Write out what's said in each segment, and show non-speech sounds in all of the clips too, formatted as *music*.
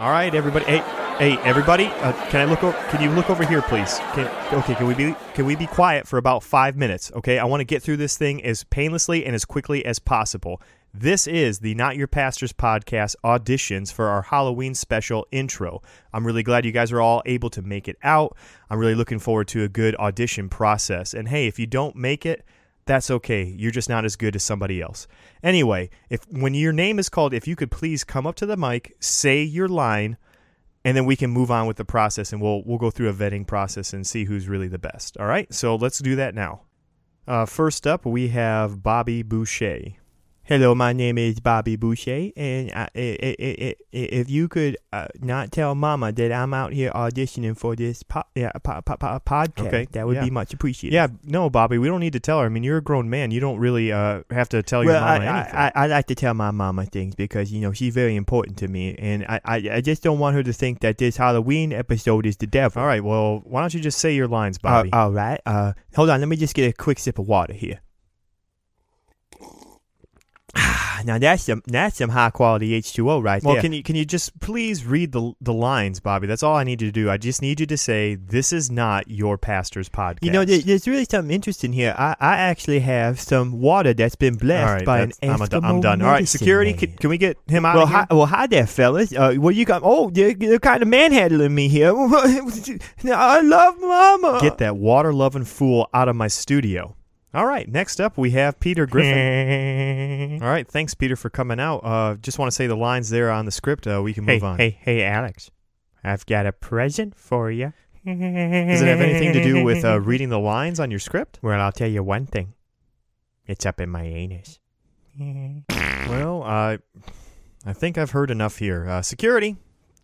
All right, everybody. Hey, hey, everybody. Uh, can I look? Can you look over here, please? Can, okay. Can we be? Can we be quiet for about five minutes? Okay. I want to get through this thing as painlessly and as quickly as possible. This is the Not Your Pastors podcast auditions for our Halloween special intro. I'm really glad you guys are all able to make it out. I'm really looking forward to a good audition process. And hey, if you don't make it, that's okay. You're just not as good as somebody else. Anyway, if when your name is called, if you could please come up to the mic, say your line, and then we can move on with the process and we'll we'll go through a vetting process and see who's really the best. All right? So let's do that now. Uh, first up, we have Bobby Boucher. Hello, my name is Bobby Boucher, and I, i- i- i- if you could uh, not tell Mama that I'm out here auditioning for this po- yeah, po- po- po- podcast, Okay, that would yeah. be much appreciated. Yeah, no, Bobby, we don't need to tell her. I mean, you're a grown man. You don't really uh, have to tell well, your mama I, anything. I, I, I like to tell my mama things because you know she's very important to me, and I, I, just don't want her to think that this Halloween episode is the devil. All right, well, why don't you just say your lines, Uh, Bobby? all right. Uh, hold on. Let me just get a quick sip of water here. *sighs* now that's some that's some high quality H two O right well, there. can you can you just please read the the lines, Bobby? That's all I need you to do. I just need you to say this is not your pastor's podcast. you know, there, there's really something interesting here. I, I actually have some water that's been blessed right, by an I'm, a- I'm done. All right, security, can, can we get him out well, of here? hi, well, hi there, fellas. Uh, well, you got oh, you're, you're kind of manhandling me here. *laughs* I love Mama. Get that water loving fool out of my studio. All right, next up we have Peter Griffin. *laughs* All right, thanks Peter for coming out. Uh, just want to say the lines there on the script. Uh, we can Hey, move on. hey, hey, Alex. I've got a present for you. Does it have anything to do *laughs* with uh, reading the lines on your script? Well, I'll tell you one thing. It's up in my anus. *laughs* Well, uh, I think I've heard enough here. Uh, security,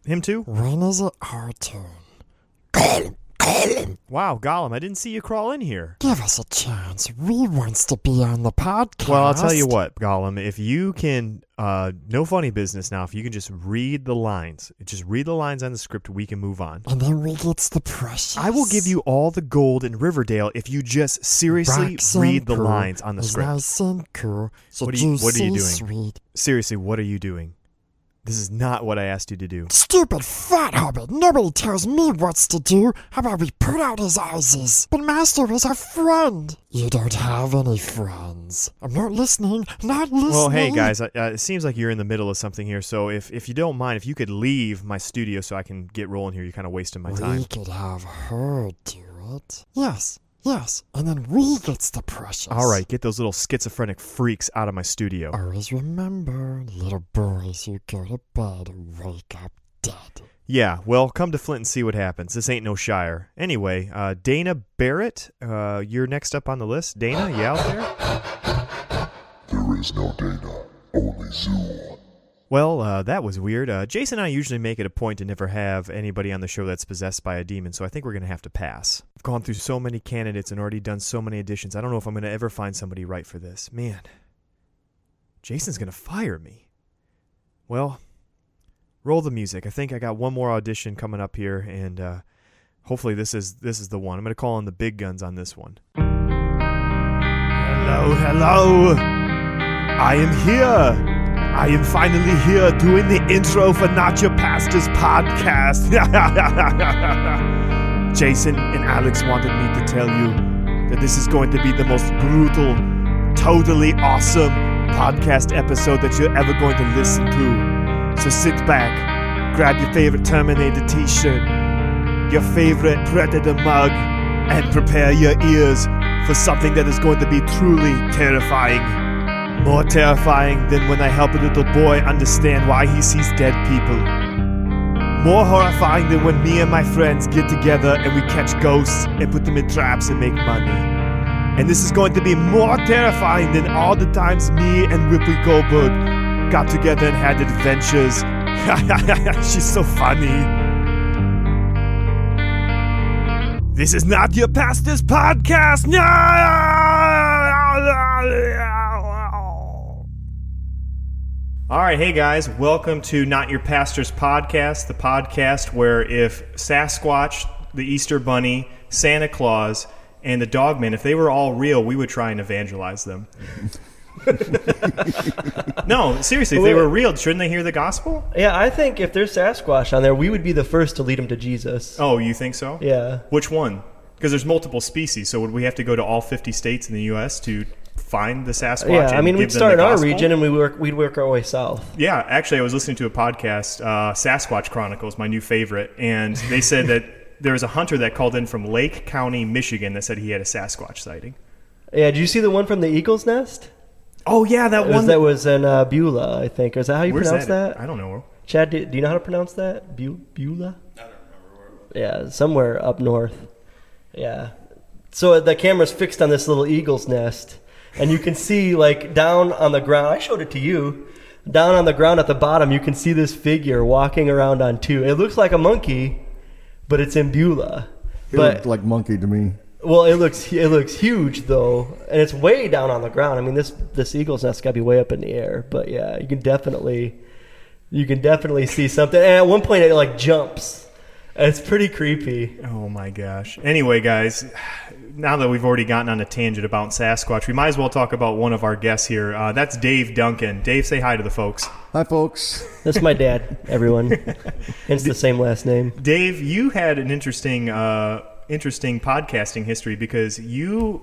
him too. When is it our turn? Gollum, Wow, Gollum, I didn't see you crawl in here. give us a chance. We wants to be on the podcast. Well, I'll tell you what, Gollum. If you can, uh, no funny business now. If you can just read the lines, just read the lines on the script, we can move on. And then we gets the precious. I will give you all the gold in Riverdale if you just seriously Rocks read the cool lines on the script. Nice and cool. So What are you- what are you doing? Sweet. Seriously, what are you doing? This is not what I asked you to do. Stupid fat hobbit. Nobody tells me what's to do. How about we put out his eyes? But Master is our friend. You don't have any friends. I'm not listening. Not listening. Well, hey guys, uh, it seems like you're in the middle of something here. So if if you don't mind, if you could leave my studio so I can get rolling here, you're kind of wasting my time. We could have her do it. Yes, yes. And then we gets the precious. All right, get those little schizophrenic freaks out of my studio. Always remember, little boys you go to bed wake up dead. Yeah, well, come to Flint and see what happens. This ain't no Shire. Anyway, uh, Dana Barrett, uh, you're next up on the list. Dana, you out there? There is no Dana, only Zuul. Well, uh, that was weird. Uh, Jason and I usually make it a point to never have anybody on the show that's possessed by a demon, so I think we're going to have to pass. Gone through so many candidates and already done so many auditions. I don't know if I'm going to ever find somebody right for this. Man, Jason's going to fire me. Well, roll the music. I think I got one more audition coming up here, and uh, hopefully this is this is the one. I'm going to call on the big guns on this one. Hello, hello. I am here. I am finally here doing the intro for Not Your Pastors podcast. *laughs* Jason and Alex wanted me to tell you that this is going to be the most brutal, totally awesome podcast episode that you're ever going to listen to. So sit back, grab your favorite Terminator t shirt, your favorite Predator mug, and prepare your ears for something that is going to be truly terrifying. More terrifying than when I help a little boy understand why he sees dead people. More horrifying than when me and my friends get together and we catch ghosts and put them in traps and make money. And this is going to be more terrifying than all the times me and Whoopi Goldberg got together and had adventures. *laughs* She's so funny. This is not your pastor's podcast. *laughs* No! All right, hey guys, welcome to Not Your Pastor's Podcast, the podcast where if Sasquatch, the Easter Bunny, Santa Claus, and the Dogman, if they were all real, we would try and evangelize them. *laughs* No, seriously, if they were real, shouldn't they hear the gospel? Yeah, I think if there's Sasquatch on there, we would be the first to lead them to Jesus. Oh, you think so? Yeah. Which one? Because there's multiple species, so would we have to go to all 50 states in the U.S. to find the Sasquatch? Yeah, I mean, we'd start in our region and we work, we'd work our way south. Yeah, actually, I was listening to a podcast, uh, Sasquatch Chronicles, my new favorite, and they said that *laughs* there was a hunter that called in from Lake County, Michigan, that said he had a Sasquatch sighting. Yeah, did you see the one from the Eagle's Nest? Oh yeah, that was, one. that was in uh, Beulah, I think. Is that how you Where's pronounce that? that? I don't know. Chad, do, do you know how to pronounce that? Bu- Beulah? I don't remember where Yeah, somewhere up north. Yeah. So the camera's fixed on this little eagle's nest, and you can see, like, down on the ground. I showed it to you. Down on the ground at the bottom, you can see this figure walking around on two. It looks like a monkey, but it's in Beulah. It But looked like monkey to me. well, it looks it looks huge though, and it's way down on the ground. I mean, this this eagle's nest got to be way up in the air. But yeah, you can definitely you can definitely see something. And at one point, it like jumps. It's pretty creepy. Oh my gosh. Anyway, guys, now that we've already gotten on a tangent about Sasquatch, we might as well talk about one of our guests here. Uh, that's Dave Duncan. Dave, say hi to the folks. Hi, folks. That's my dad. Everyone, it's the same last name. Dave, you had an interesting, uh, interesting podcasting history because you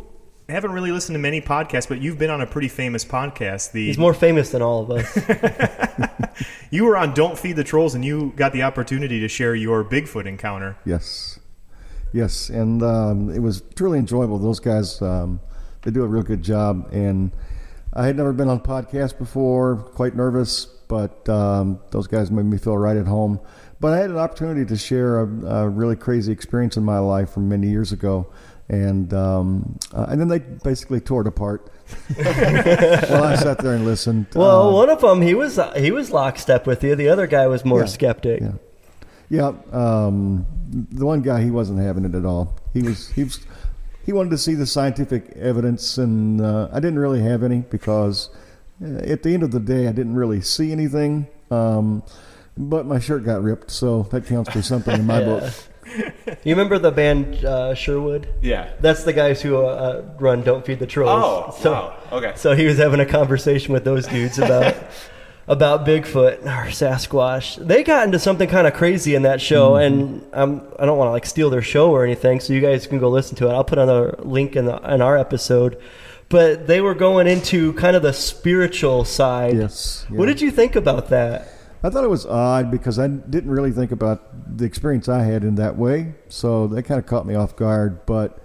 haven't really listened to many podcasts, but you've been on a pretty famous podcast. The He's more famous than all of us. *laughs* you were on Don't Feed the Trolls, and you got the opportunity to share your Bigfoot encounter. Yes, yes, and um, it was truly enjoyable. Those guys, um, they do a real good job. And I had never been on a podcast before, quite nervous, but um, those guys made me feel right at home. But I had an opportunity to share a, a really crazy experience in my life from many years ago, and um, uh, and then they basically tore it apart. *laughs* well, I sat there and listened. Well, Um, one of them he was he was lockstep with you. The other guy was more Yeah, skeptic. Yeah, yeah. Um, the one guy he wasn't having it at all. He was he was he wanted to see the scientific evidence, and uh, I didn't really have any because uh, at the end of the day, I didn't really see anything. Um, but my shirt got ripped, so that counts for something in my *laughs* book. You remember the band uh, Sherwood? Yeah. That's the guys who uh, run Don't Feed the Trolls. Oh, so, wow. Okay. So he was having a conversation with those dudes about *laughs* about Bigfoot or Sasquatch. They got into something kind of crazy in that show, and um, I don't want to like steal their show or anything. So you guys can go listen to it. I'll put another link in, the, in our episode. But they were going into kind of the spiritual side. Yes, What did you think about that? I thought it was odd because I didn't really think about the experience I had in that way, so that kind of caught me off guard. But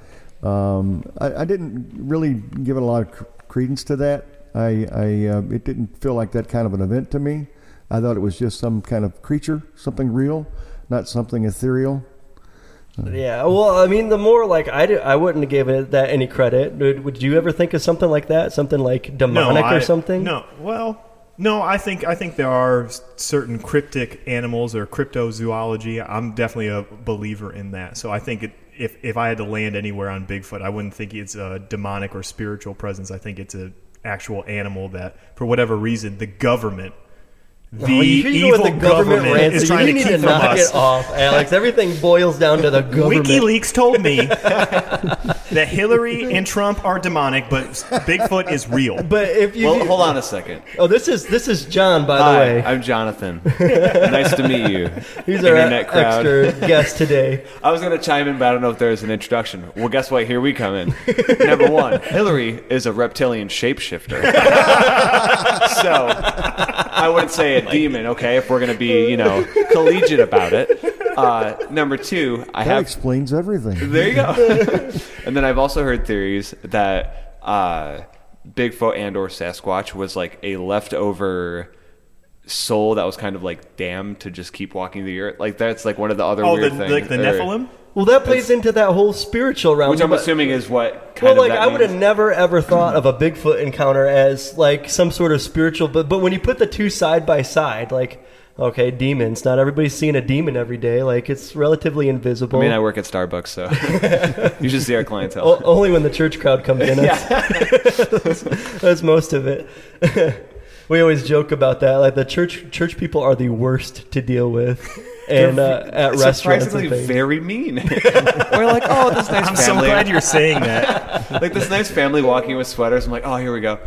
um, I, I didn't really give it a lot of credence to that. I, I uh, it didn't feel like that kind of an event to me. I thought it was just some kind of creature, something real, not something ethereal. Yeah, well, I mean, the more like I, did, I wouldn't give it that any credit. Would, would you ever think of something like that? Something like demonic I- or something? No, well, no. I think I think there are certain cryptic animals or cryptozoology. I'm definitely a believer in that. So I think it, if if I had to land anywhere on Bigfoot, I wouldn't think it's a demonic or spiritual presence. I think it's a actual animal that, for whatever reason, the government. The Oh, you should go evil the government, rant, is trying you to need keep to from knock us. it off, Alex. Everything boils down to the government. WikiLeaks told me *laughs* that Hillary and Trump are demonic, but Bigfoot is real. But if you, Well, hold on a second. oh, this is this is John, by the way. I'm Jonathan. nice to meet you. *laughs* He's our Internet crowd. extra guest today. I was going to chime in, but I don't know if there's an introduction. Well, guess what? Here we come in. Number one, *laughs* Hillary is a reptilian shapeshifter. so I wouldn't say a *laughs* demon, okay, if we're going to be, you know, *laughs* collegiate about it. Uh, number two, I have That have. explains everything. There you go. *laughs* and then I've also heard theories that uh, Bigfoot and or Sasquatch was like a leftover soul that was kind of like damned to just keep walking the earth. Like that's like one of the other Oh, the, weird things. like the or- Nephilim? Well, that plays into that whole spiritual realm. which I'm assuming is what Well, kind like that I would have never ever thought of a Bigfoot encounter as like some sort of spiritual, but but when you put the two side by side, like okay, demons. Not everybody's seeing a demon every day. Like it's relatively invisible. I mean, I work at Starbucks, so *laughs* you should see our clientele. O- only when the church crowd comes in. *laughs* that's, that's most of it. *laughs* we always joke about that. Like the church church people are the worst to deal with, *laughs* and uh, at restaurants surprisingly and things. very mean. *laughs* *laughs* We're like, oh, this nice family. I'm so glad you're saying that. like this nice family walking with sweaters. I'm like, oh, here we go.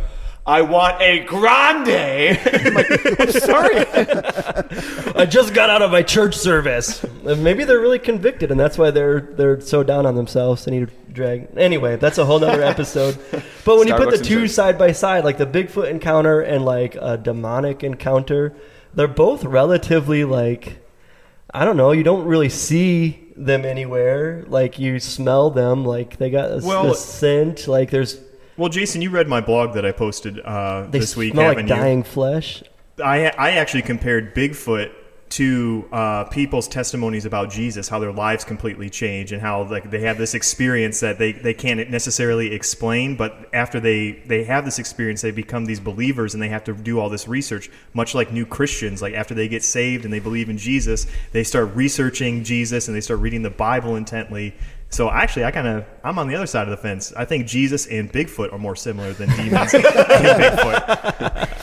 I want a grande. I'm *laughs* like, I'm sorry. *laughs* I just got out of my church service. Maybe they're really convicted, and that's why they're they're so down on themselves. They need to drag. Anyway, that's a whole nother *laughs* episode. But when you put the two church. side by side, like the Bigfoot encounter and like a demonic encounter, they're both relatively like I don't know. You don't really see them anywhere. Like you smell them. Like they got a, Well- a scent. Like there's Well, Jason, you read my blog that I posted uh, they this week, smell like haven't you? dying flesh. I I actually compared Bigfoot to uh, people's testimonies about Jesus, how their lives completely change, and how like they have this experience that they, they can't necessarily explain, but after they they have this experience, they become these believers, and they have to do all this research, much like new Christians. Like after they get saved and they believe in Jesus, they start researching Jesus and they start reading the Bible intently. So actually, I kind of I'm on the other side of the fence. I think Jesus and Bigfoot are more similar than demons *laughs* and Bigfoot.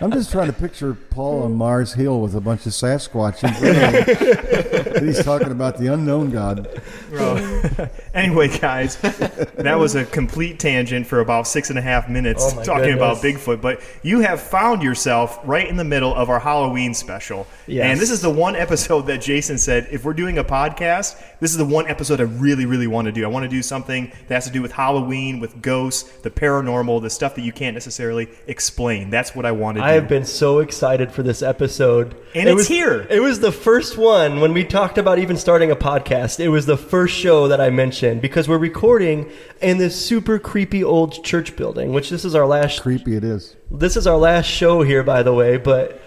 I'm just trying to picture Paul on Mars Hill with a bunch of Sasquatch in front of him. *laughs* He's talking about the unknown God. *laughs* Anyway, guys, that was a complete tangent for about six and a half minutes Oh talking about. Bigfoot. But you have found yourself right in the middle of our Halloween special. Yes. And this is the one episode that Jason said if we're doing a podcast, this is the one episode I really, really want to do. I want to do something that has to do with Halloween, with ghosts, the paranormal, the stuff that you can't necessarily explain. That's what I wanted. to do. I have been so excited for this episode. And it it's was, here. It was the first one when we talked about even starting a podcast. It was the first show that I mentioned because we're recording in this super creepy old church building, which this is our last Creepy it is. this is our last show here by the way, but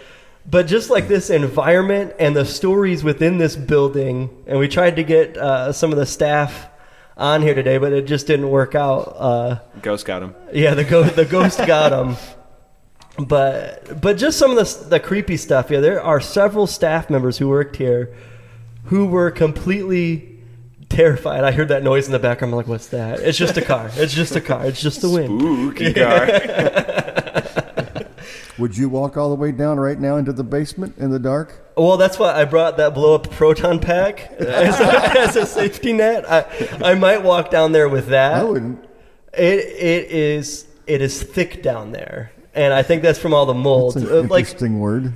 but just like this environment and the stories within this building and we tried to get uh, some of the staff on here today, but it just didn't work out. Uh, Ghost got him. yeah, the ghost, the ghost got him. But but just some of the the creepy stuff. Yeah, there are several staff members who worked here who were completely terrified. I heard that noise in the background. I'm like, what's that? It's just a car. It's just a car. It's just the wind. Spooky *laughs* car. *laughs* Would you walk all the way down right now into the basement in the dark? Well, that's why I brought that blow up proton pack *laughs* as a, as a safety net. I I might walk down there with that. I wouldn't. It it is it is thick down there, and I think that's from all the mold. It's an Uh, like interesting word.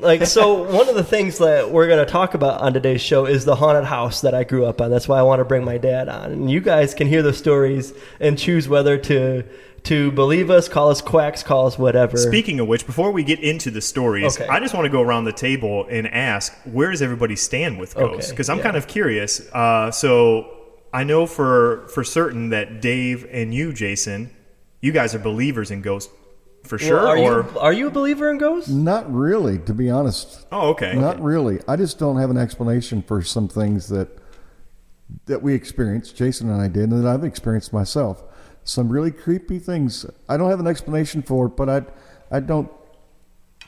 Like so one of the things that we're going to talk about on today's show is the haunted house that i grew up on that's why i want to bring my dad on and you guys can hear the stories and choose whether to to believe us call us quacks call us whatever Speaking of which, before we get into the stories, Okay. I just want to go around the table and ask where does everybody stand with ghosts? Okay, Because I'm yeah. kind of curious. Uh, so I know for for certain that Dave and you, Jason, you guys are believers in ghosts for Well, sure. are or you are you a believer in ghosts Not really, to be honest. oh, okay. Not really. I just don't have an explanation for some things that that we experienced. Jason and I did, and that I've experienced myself. Some really creepy things. I don't have an explanation for it, but I, I don't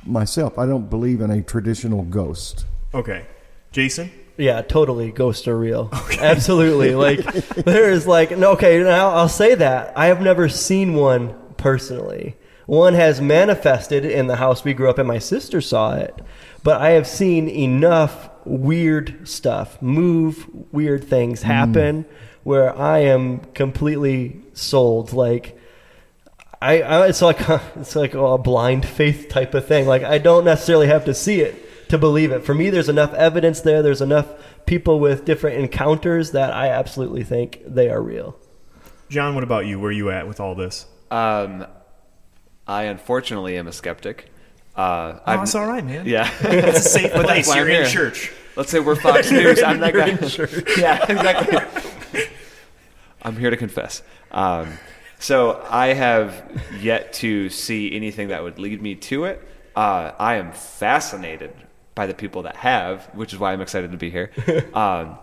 myself. I don't believe in a traditional ghost. okay, Jason. Yeah, totally. Ghosts are real. *laughs* Okay. Absolutely. Like there is like no. Okay, now I'll say that I have never seen one personally. One has manifested in the house we grew up in. My sister saw it, but I have seen enough weird stuff, move, weird things happen, where I am completely sold. Like. I, I it's like it's like a blind faith type of thing. Like I don't necessarily have to see it to believe it. For me, there's enough evidence there. There's enough people with different encounters that I absolutely think they are real. John, what about you? Where are you at with all this? Um, I unfortunately am a skeptic. Uh, Oh, I've- it's all right, man. Yeah. It's a safe *laughs* place. You're I'm in here. church. Let's say we're Fox *laughs* News. I'm that guy. *laughs* Yeah, exactly. I'm here to confess. Um, so I have yet to see anything that would lead me to it. Uh, I am fascinated by the people that have, which is why I'm excited to be here. Um,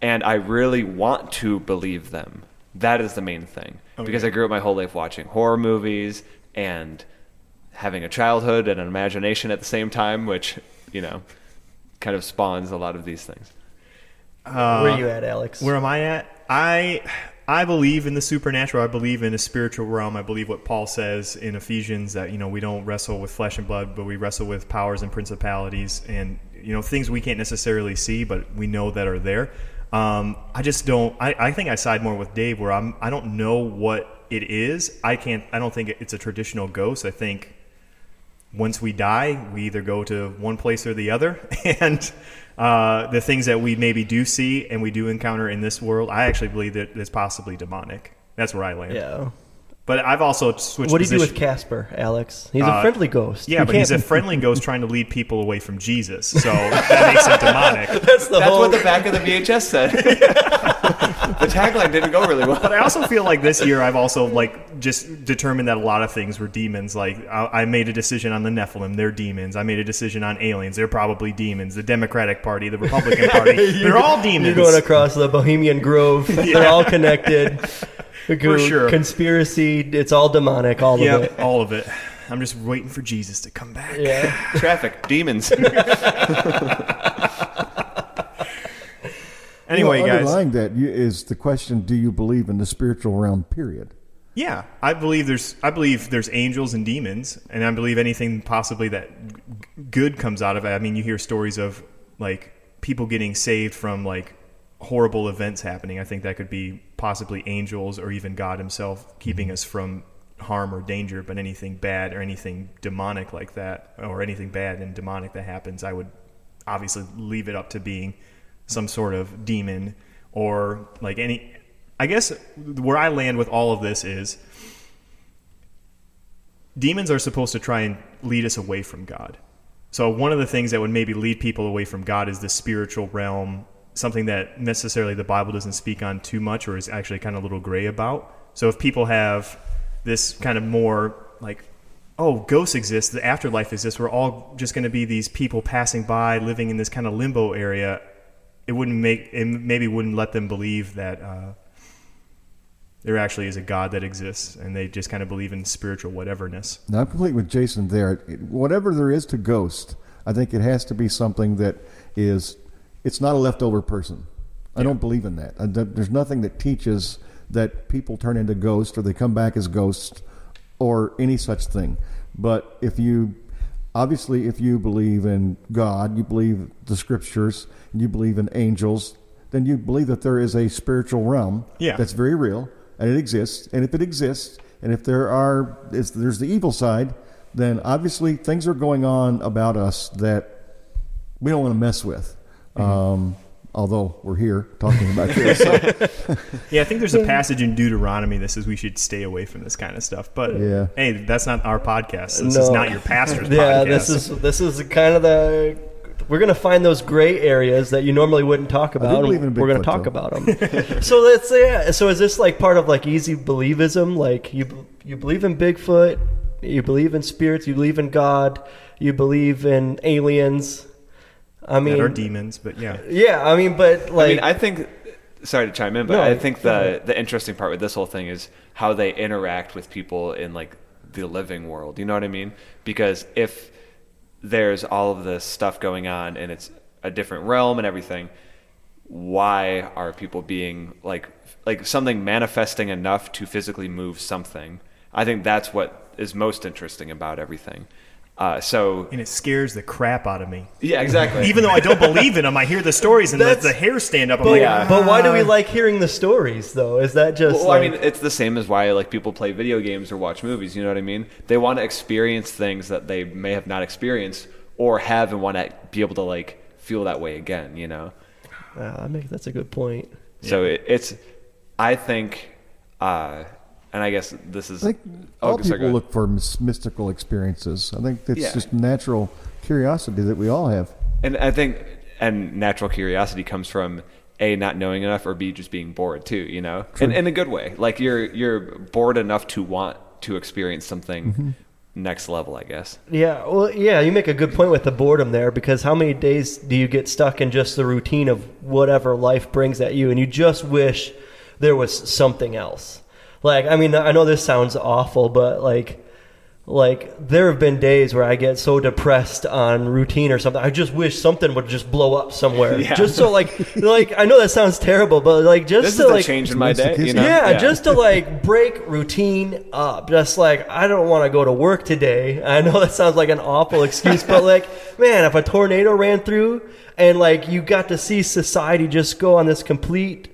and I really want to believe them. That is the main thing. Because I grew up my whole life watching horror movies and having a childhood and an imagination at the same time, which, you know, kind of spawns a lot of these things. Uh, Where are you at, Alex? Where am I at? I I believe in the supernatural. I believe in a spiritual realm. I believe what Paul says in Ephesians that you know we don't wrestle with flesh and blood, but we wrestle with powers and principalities and you know things we can't necessarily see, but we know that are there. Um, I just don't. I, I think I side more with Dave, where I'm. I don't know what it is. I can't. I don't think it's a traditional ghost. I think once we die, we either go to one place or the other, *laughs* and uh, the things that we maybe do see and we do encounter in this world, I actually believe that it's possibly demonic. That's where I land. Yeah. But I've also switched. What do you do with Casper, Alex? He's a Uh, friendly ghost. Yeah, You but he's a friendly ghost trying to lead people away from Jesus. So *laughs* that makes him demonic. *laughs* That's the That's whole. what the back of the VHS said. *laughs* the tagline didn't go really well. But I also feel like this year I've also like just determined that a lot of things were demons. Like I, I made a decision on the Nephilim; they're demons. I made a decision on aliens; they're probably demons. The Democratic Party, the Republican Party, they're all demons. You're going across the Bohemian Grove. They're all connected. For sure. Conspiracy. It's all demonic. All of it. all of it. I'm just waiting for Jesus to come back. Yeah. *laughs* Traffic, demons. *laughs* Anyway, well, guys. underlying that you, is the question: Do you believe in the spiritual realm? Period. Yeah, I believe there's I believe there's angels and demons, and I believe anything possibly that g- good comes out of it. I mean, you hear stories of like people getting saved from like horrible events happening. I think that could be possibly angels or even God Himself keeping mm-hmm. us from harm or danger. But anything bad or anything demonic like that, or anything bad and demonic that happens, I would obviously leave it up to being some sort of demon or like any I guess where I land with all of this is demons are supposed to try and lead us away from God. So one of the things that would maybe lead people away from God is the spiritual realm, something that necessarily the Bible doesn't speak on too much or is actually kind of a little gray about. So if people have this kind of more like oh, ghosts exist, the afterlife exists, we're all just going to be these people passing by living in this kind of limbo area. It wouldn't make it maybe wouldn't let them believe that uh, there actually is a God that exists, and they just kind of believe in spiritual whateverness. Now, I'm complete with Jason there. Whatever there is to ghost, I think it has to be something that is, it's not a leftover person. I don't believe in that. I There's nothing that teaches that people turn into ghosts or they come back as ghosts or any such thing. But if you, obviously, if you believe in God, you believe the scriptures, and you believe in angels, then you believe that there is a spiritual realm Yeah. that's very real and it exists. And if it exists, and if there are, if there's the evil side, then obviously things are going on about us that we don't want to mess with. Um, although we're here talking about *laughs* this. So, Yeah, I think there's a passage in Deuteronomy that says we should stay away from this kind of stuff. But Yeah. hey, that's not our podcast. This No. is not your pastor's *laughs* yeah, podcast. this is this is kind of the. We're gonna find those gray areas that you normally wouldn't talk about. believe in we're gonna talk though. about them. *laughs* so let's say, yeah, so is this like part of like easy believism? Like you you believe in Bigfoot, you believe in spirits, you believe in God, you believe in aliens. I mean, that are demons, but yeah. yeah, I mean, but like, I mean, I think. Sorry to chime in, but No, I think the ahead. the interesting part with this whole thing is how they interact with people in like the living world. You know what I mean? Because if there's all of this stuff going on and it's a different realm and everything, why are people being like like something manifesting enough to physically move something? I think that's what is most interesting about everything. Uh, so And it scares the crap out of me. yeah, exactly. Even though I don't believe in them, I hear the stories and the, That's- the hair stand up. I'm but, like, Yeah. but why do we like hearing the stories though? Is that just Well, like, I mean, it's the same as why like people play video games or watch movies. You know what I mean? They want to experience things that they may have not experienced or have, and want to be able to like feel that way again. You know? I make that's a good point. So it, it's, I think, uh, and I guess this is. I think oh, all people ahead. look for mystical experiences. I think it's Yeah. just natural curiosity that we all have. And I think, and natural curiosity comes from a not knowing enough, or b just being bored too. You know, in, in a good way. Like you're you're bored enough to want to experience something Mm-hmm. next level. I guess. Yeah, well, yeah, you make a good point with the boredom there because how many days do you get stuck in just the routine of whatever life brings at you and you just wish there was something else? Like, I mean, I know this sounds awful, but like, Like there have been days where I get so depressed on routine or something. I just wish something would just blow up somewhere. *laughs* Yeah. Just so like like I know that sounds terrible, but like just This to is like change in my day. You know? yeah, just to like break routine up. Just like I don't want to go to work today. I know that sounds like an awful excuse, but *laughs* like man, if a tornado ran through and like you got to see society just go on this complete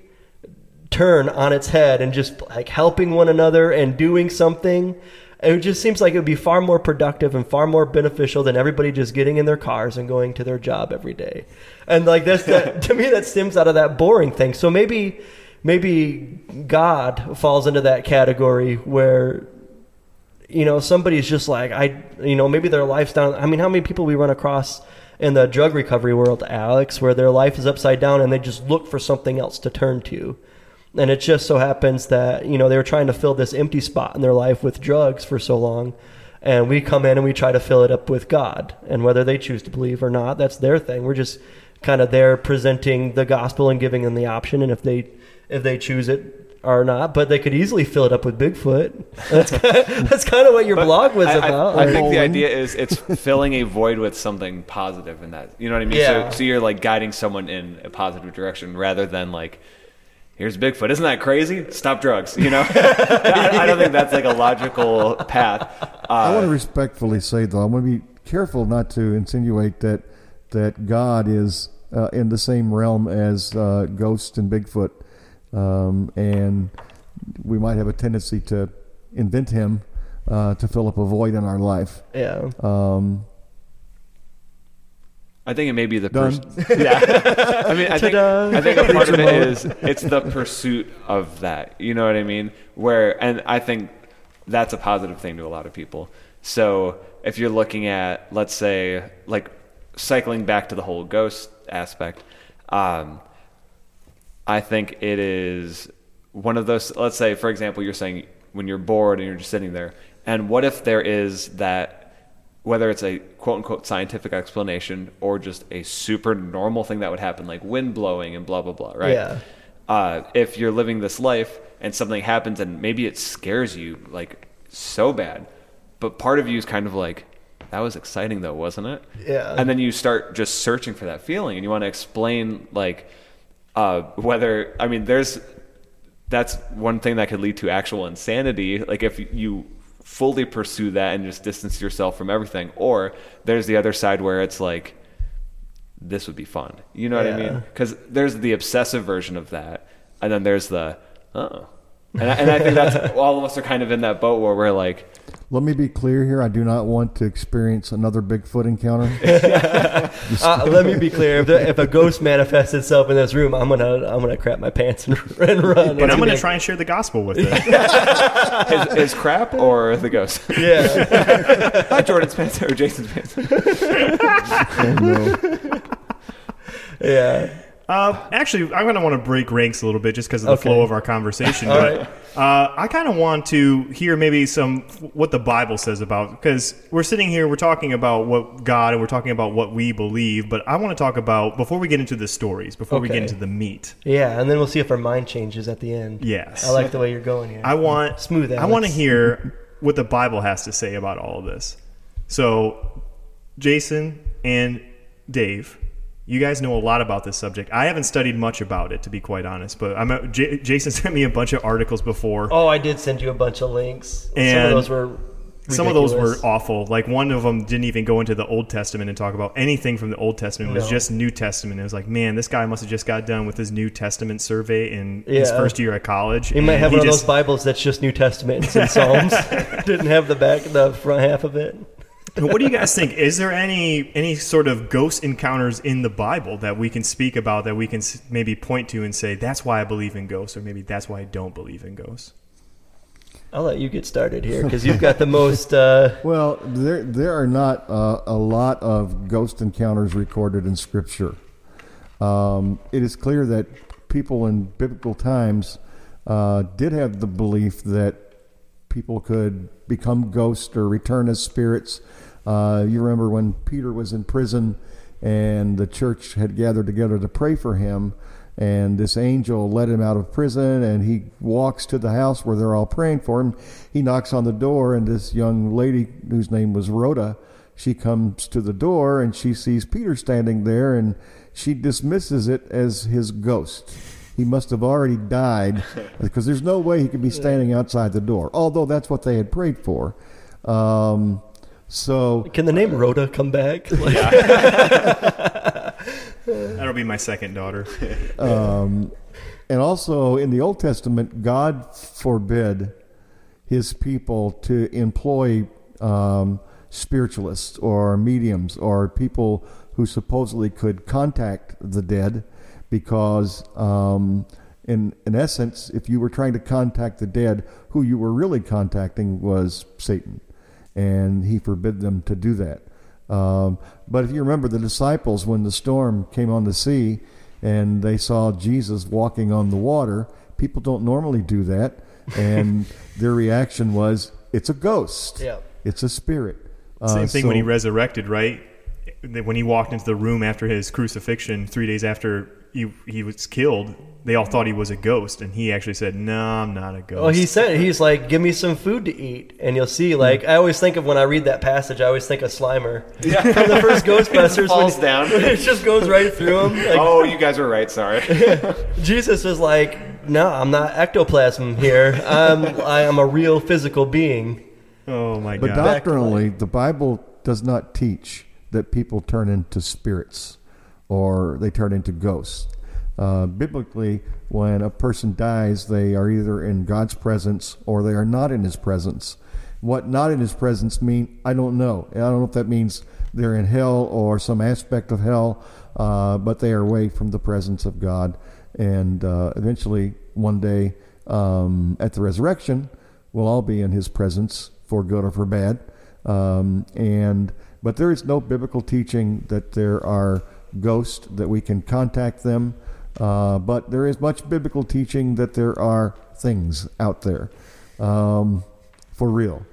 turn on its head and just like helping one another and doing something. It just seems like it would be far more productive and far more beneficial than everybody just getting in their cars and going to their job every day. And like that's that, *laughs* to me that stems out of that boring thing. So maybe maybe God falls into that category where you know somebody's just like I you know maybe their life's down. I mean, how many people we run across in the drug recovery world, Alex, where their life is upside down and they just look for something else to turn to. And it just so happens that, you know, they were trying to fill this empty spot in their life with drugs for so long. And we come in and we try to fill it up with God. And whether they choose to believe or not, that's their thing. We're just kind of there presenting the gospel and giving them the option. And if they if they choose it or not, but they could easily fill it up with Bigfoot. *laughs* That's kind of, that's kind of what your blog was I, I- about. I, Like- think the idea is it's filling a void with something positive in that. You know what I mean? Yeah. So, so you're like guiding someone in a positive direction rather than like, here's Bigfoot. Isn't that crazy? Stop drugs. You know? I, *laughs* I don't think that's like a logical path. I Uh, want to respectfully say, though, I want to be careful not to insinuate that that God is uh, in the same realm as uh, ghosts and Bigfoot, um, and we might have a tendency to invent him uh, to fill up a void in our life. yeah. Um, I think it may be the Done. pers- yeah. *laughs* I mean, I think I think a part of it is it's the pursuit of that. You know what I mean? Where and I think that's a positive thing to a lot of people. So if you're looking at, let's say, like cycling back to the whole ghost aspect, um, I think it is one of those. Let's say, for example, you're saying when you're bored and you're just sitting there, and what if there is that whether it's a quote unquote scientific explanation or just a super normal thing that would happen, like wind blowing and blah blah blah, right? Yeah. Uh, if you're living this life and something happens and maybe it scares you like so bad, but part of you is kind of like, that was exciting though, wasn't it? Yeah. And then you start just searching for that feeling and you want to explain like uh, whether I mean there's that's one thing that could lead to actual insanity. Like if you fully pursue that and just distance yourself from everything, or there's the other side where it's like, this would be fun. You know what I mean? Because there's the obsessive version of that, and then there's the, oh. And I, and I think that's *laughs* all of us are kind of in that boat where we're like, let me be clear here. I do not want to experience another Bigfoot encounter. *laughs* Uh, let me be clear: if, the, if a ghost manifests itself in this room, I'm gonna I'm gonna crap my pants and, *laughs* and run. But I'm going to be- try and share the gospel with it. *laughs* is, is crap or the ghost? Yeah, Hi, Jordan Spencer or Jason Spencer. Oh, no. yeah. Uh, actually, I'm going to want to break ranks a little bit just because of the Okay. flow of our conversation. But right. uh, I kind of want to hear maybe some what the Bible says about because we're sitting here, we're talking about what God and we're talking about what we believe. But I want to talk about before we get into the stories, before we get into the meat. Yeah, and then we'll see if our mind changes at the end. Yes. I like the way you're going here. I want Smooth, I want to hear what the Bible has to say about all of this. So, Jason and Dave, you guys know a lot about this subject. I haven't studied much about it, to be quite honest. But I'm a, J, Jason *laughs* sent me a bunch of articles before. Oh, I did send you a bunch of links. And Some of those were. Some of those were awful. Like one of them didn't even go into the Old Testament and talk about anything from the Old Testament. It was No. just New Testament. It was like, man, this guy must have just got done with his New Testament survey in his first year at college. He might have he one of those Bibles that's just New Testament and *laughs* Psalms. *laughs* Didn't have the back, the front half of it. What do you guys think? Is there any any sort of ghost encounters in the Bible that we can speak about that we can maybe point to and say that's why I believe in ghosts, or maybe that's why I don't believe in ghosts? I'll let you get started here because you've got the most. Uh, *laughs* Well, there there are not uh, a lot of ghost encounters recorded in Scripture. Um, it is clear that people in biblical times uh, did have the belief that people could become ghosts or return as spirits. Uh, you remember when Peter was in prison and the church had gathered together to pray for him, And this angel let him out of prison, and he walks to the house where they're all praying for him. He knocks on the door, and this young lady, whose name was Rhoda, she comes to the door and she sees Peter standing there, and she dismisses it as his ghost. He must have already died *laughs* because there's no way he could be standing outside the door, although that's what they had prayed for. Um, so Can the name Rhoda come back? *laughs* Like, *laughs* That'll be my second daughter. Um, and also in the Old Testament, God forbid his people to employ um, spiritualists or mediums or people who supposedly could contact the dead because, um, in, in essence, if you were trying to contact the dead, who you were really contacting was Satan. And he forbid them to do that. Um, but if you remember the disciples, when the storm came on the sea and they saw Jesus walking on the water, people don't normally do that. And *laughs* their reaction was, it's a ghost. Yeah. It's a spirit. Same Uh, thing when he resurrected, right? When he walked into the room after his crucifixion, three days after he, he was killed, they all thought he was a ghost, and he actually said, "No, I'm not a ghost." well, he said he's like, "Give me some food to eat," and you'll see. Hmm. Like, I always think of when I read that passage, I always think of Slimer Yeah. *laughs* from the first Ghostbusters. *laughs* Falls when, down. when *laughs* it just goes right through him. Like, oh, you guys were right. Sorry. Jesus was like, "No, I'm not ectoplasm here. I'm I am a real physical being." oh my But god! But doctrinally, the Bible does not teach that people turn into spirits or they turn into ghosts. Uh, biblically, when a person dies, they are either in God's presence or they are not in His presence. What not in His presence mean, I don't know. I don't know if that means they're in hell or some aspect of hell, uh, but they are away from the presence of God. And uh, eventually, one day um, at the resurrection, we'll all be in His presence for good or for bad. Um, and but there is no biblical teaching that there are ghosts that we can contact them. Uh, but there is much biblical teaching that there are things out there um, for real.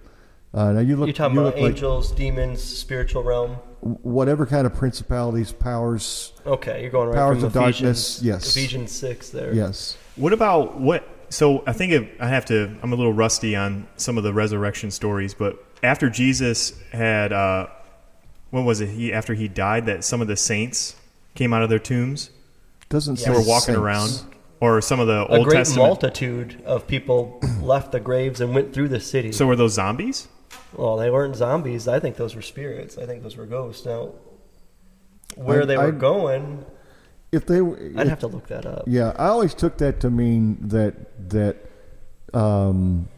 Uh, now you look, You're talking you about look like angels, demons, spiritual realm. whatever kind of principalities, powers. Okay, you're going right Powers from of Ephesians, darkness, yes. Ephesians six there. Yes, What about what? So I think if, I have to. I'm a little rusty on some of the resurrection stories, but after Jesus had, uh, what was it? He after he died, that some of the saints came out of their tombs. doesn't Yeah. They were walking saints. around, or some of the A Old great Testament. multitude of people *coughs* left the graves and went through the city. So were those zombies? well, they weren't zombies. I think those were spirits. I think those were ghosts. Now, where I- they were I- going, If they, were, I'd if- have to look that up. Yeah, I always took that to mean that that, um,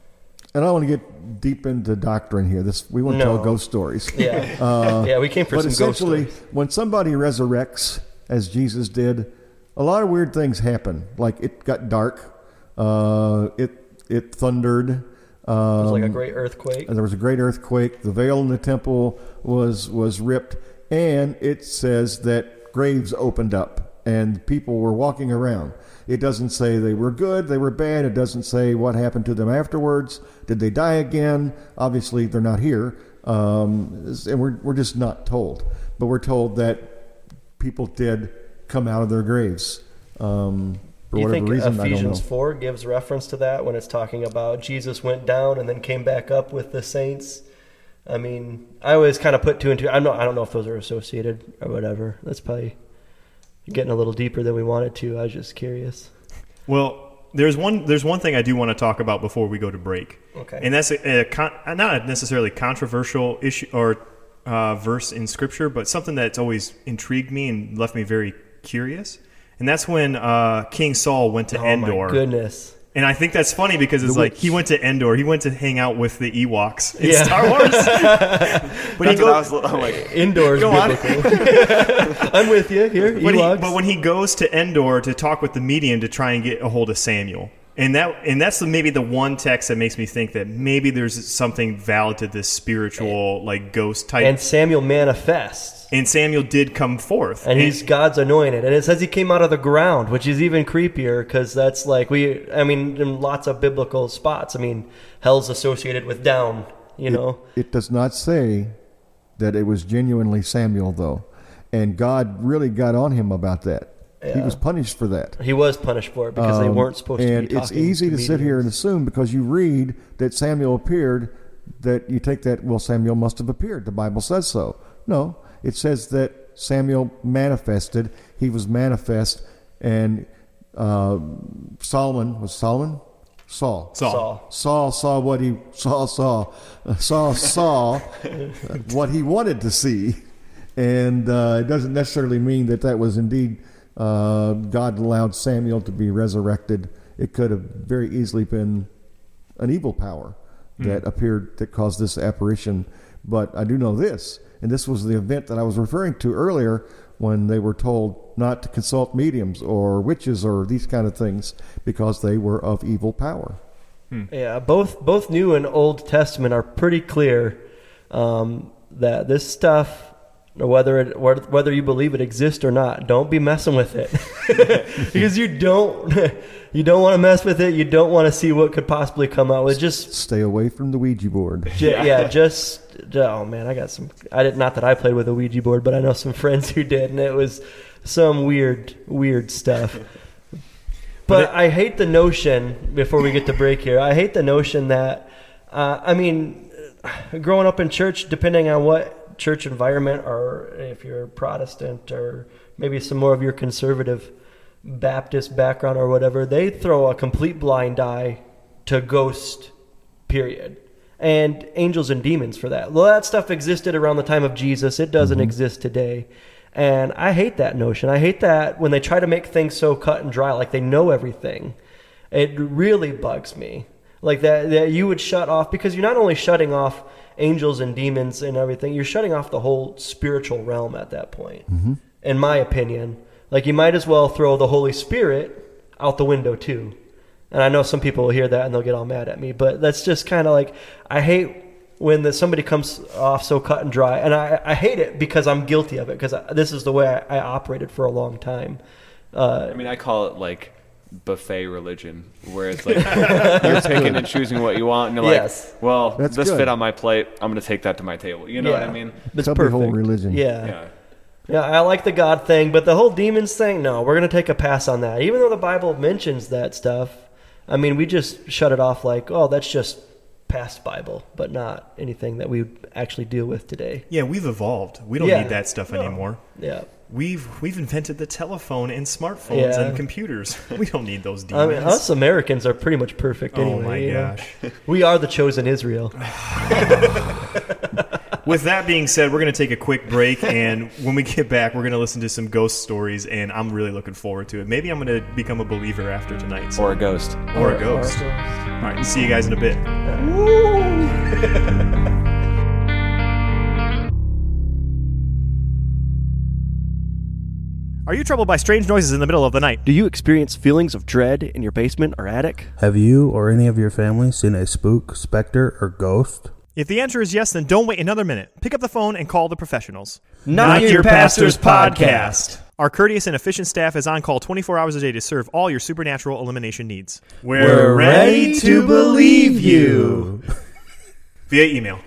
and I don't want to get deep into doctrine here. This we won't No. tell ghost stories. *laughs* Yeah, *laughs* Uh, yeah, we came for but some ghost essentially, stories. when somebody resurrects, as Jesus did, a lot of weird things happen. Like it got dark, uh, it it thundered. It was like a um, great earthquake. and there was a great earthquake. The veil in the temple was was ripped, and it says that graves opened up and people were walking around. It doesn't say they were good, they were bad. It doesn't say what happened to them afterwards. Did they die again? Obviously, they're not here, um, and we're we're just not told. But we're told that people did come out of their graves. Um, for Do you whatever think reason, I don't. Ephesians 4 gives reference to that when it's talking about Jesus went down and then came back up with the saints? I mean, I always kind of put two and two. I'm not, I don't know if those are associated or whatever. That's probably getting a little deeper than we wanted to. I was just curious. Well, there's one there's one thing I do want to talk about before we go to break. Okay. And that's a, a con, not a necessarily controversial issue or uh, verse in Scripture, but something that's always intrigued me and left me very curious. And that's when uh, King Saul went to Oh Endor. my goodness. And I think that's funny because it's The like witch. he went to Endor. He went to hang out with the Ewoks in Yeah. Star Wars. *laughs* but he That's what I goes, was. I'm like, *laughs* Endor's Go on. biblical. *laughs* I'm with you here. but, he, Ewoks. but when he goes to Endor to talk with the medium to try and get a hold of Samuel, and that and that's the, maybe the one text that makes me think that maybe there's something valid to this spiritual like ghost type. and Samuel manifests. And Samuel did come forth, and he's God's anointed. And it says he came out of the ground, which is even creepier because that's like we. I mean, in lots of biblical spots. I mean, hell's associated with down. You know, It does not say that it was genuinely Samuel, though. And God really got on him about that. He was punished for that. He was punished for it because they Um, weren't supposed to be punished. and it's easy to sit here and assume because you read that Samuel appeared that you take that well Samuel must have appeared. The Bible says so. No, it says that Samuel manifested. He was manifest, and uh, Solomon was Solomon, Saul. Saul. Saul. Saul saw what he saw saw Saul saw *laughs* what he wanted to see, and uh, it doesn't necessarily mean that that was indeed uh, God allowed Samuel to be resurrected. It could have very easily been an evil power that appeared that caused this apparition. But I do know this, and this was the event that I was referring to earlier when they were told not to consult mediums or witches or these kind of things because they were of evil power. Yeah, both both New and Old Testament are pretty clear um, that this stuff, or whether it whether you believe it exists or not, don't be messing with it *laughs* because you don't *laughs* you don't want to mess with it. You don't want to see what could possibly come out. It just Stay away from the Ouija board. *laughs* Ju- yeah. just oh man, I got some. I did not that I played with a Ouija board, but I know some friends who did, and it was some weird, weird stuff. But I hate the notion. Before we get to break here, I hate the notion that uh, I mean, growing up in church, depending on what church environment, or if you're Protestant, or maybe some more of your conservative Baptist background or whatever, they throw a complete blind eye to ghost period. And angels and demons for that. Well that stuff existed around the time of jesus. It doesn't mm-hmm. exist today. And i hate that notion. I hate that when they try to make things so cut and dry like they know everything it really bugs me. Like that, that you would shut off because you're not only shutting off angels and demons and everything you're shutting off the whole spiritual realm at that point in my opinion. Like you might as well throw the holy spirit out the window too. And I know some people will hear that and they'll get all mad at me, but that's just kind of like I hate when the, somebody comes off so cut and dry, and I, I hate it because I'm guilty of it because this is the way I, I operated for a long time. Uh, I mean, I call it like buffet religion, where it's like you're picking and choosing what you want, and you're Yes. like, well, That's this good. fit on my plate. I'm going to take that to my table. You know what I mean? It's Cubby hole perfect. religion. Yeah. Yeah. Yeah, I like the God thing, but the whole demons thing, no, we're going to take a pass on that. Even though the Bible mentions that stuff, I mean, we just shut it off like, oh, that's just past Bible, but not anything that we would actually deal with today. Yeah, we've evolved. We don't Yeah. need that stuff No. anymore. Yeah. We've we've invented the telephone and smartphones Yeah. and computers. *laughs* We don't need those demons. *laughs* I mean, us Americans are pretty much perfect oh my you know? gosh. We are the chosen Israel. *laughs* With that being said, we're going to take a quick break, and when we get back, we're going to listen to some ghost stories, and I'm really looking forward to it. Maybe I'm going to become a believer after tonight. so- Or a ghost. or a ghost. All right, see you guys in a bit. Are you troubled by strange noises in the middle of the night? Do you experience feelings of dread in your basement or attic? Have you or any of your family seen a spook, specter, or ghost? If the answer is yes, then don't wait another minute. Pick up the phone and call the professionals. Not Your Pastor's Podcast. Our courteous and efficient staff is on call 24 hours a day to serve all your supernatural elimination needs. We're ready to believe you. *laughs* Via email.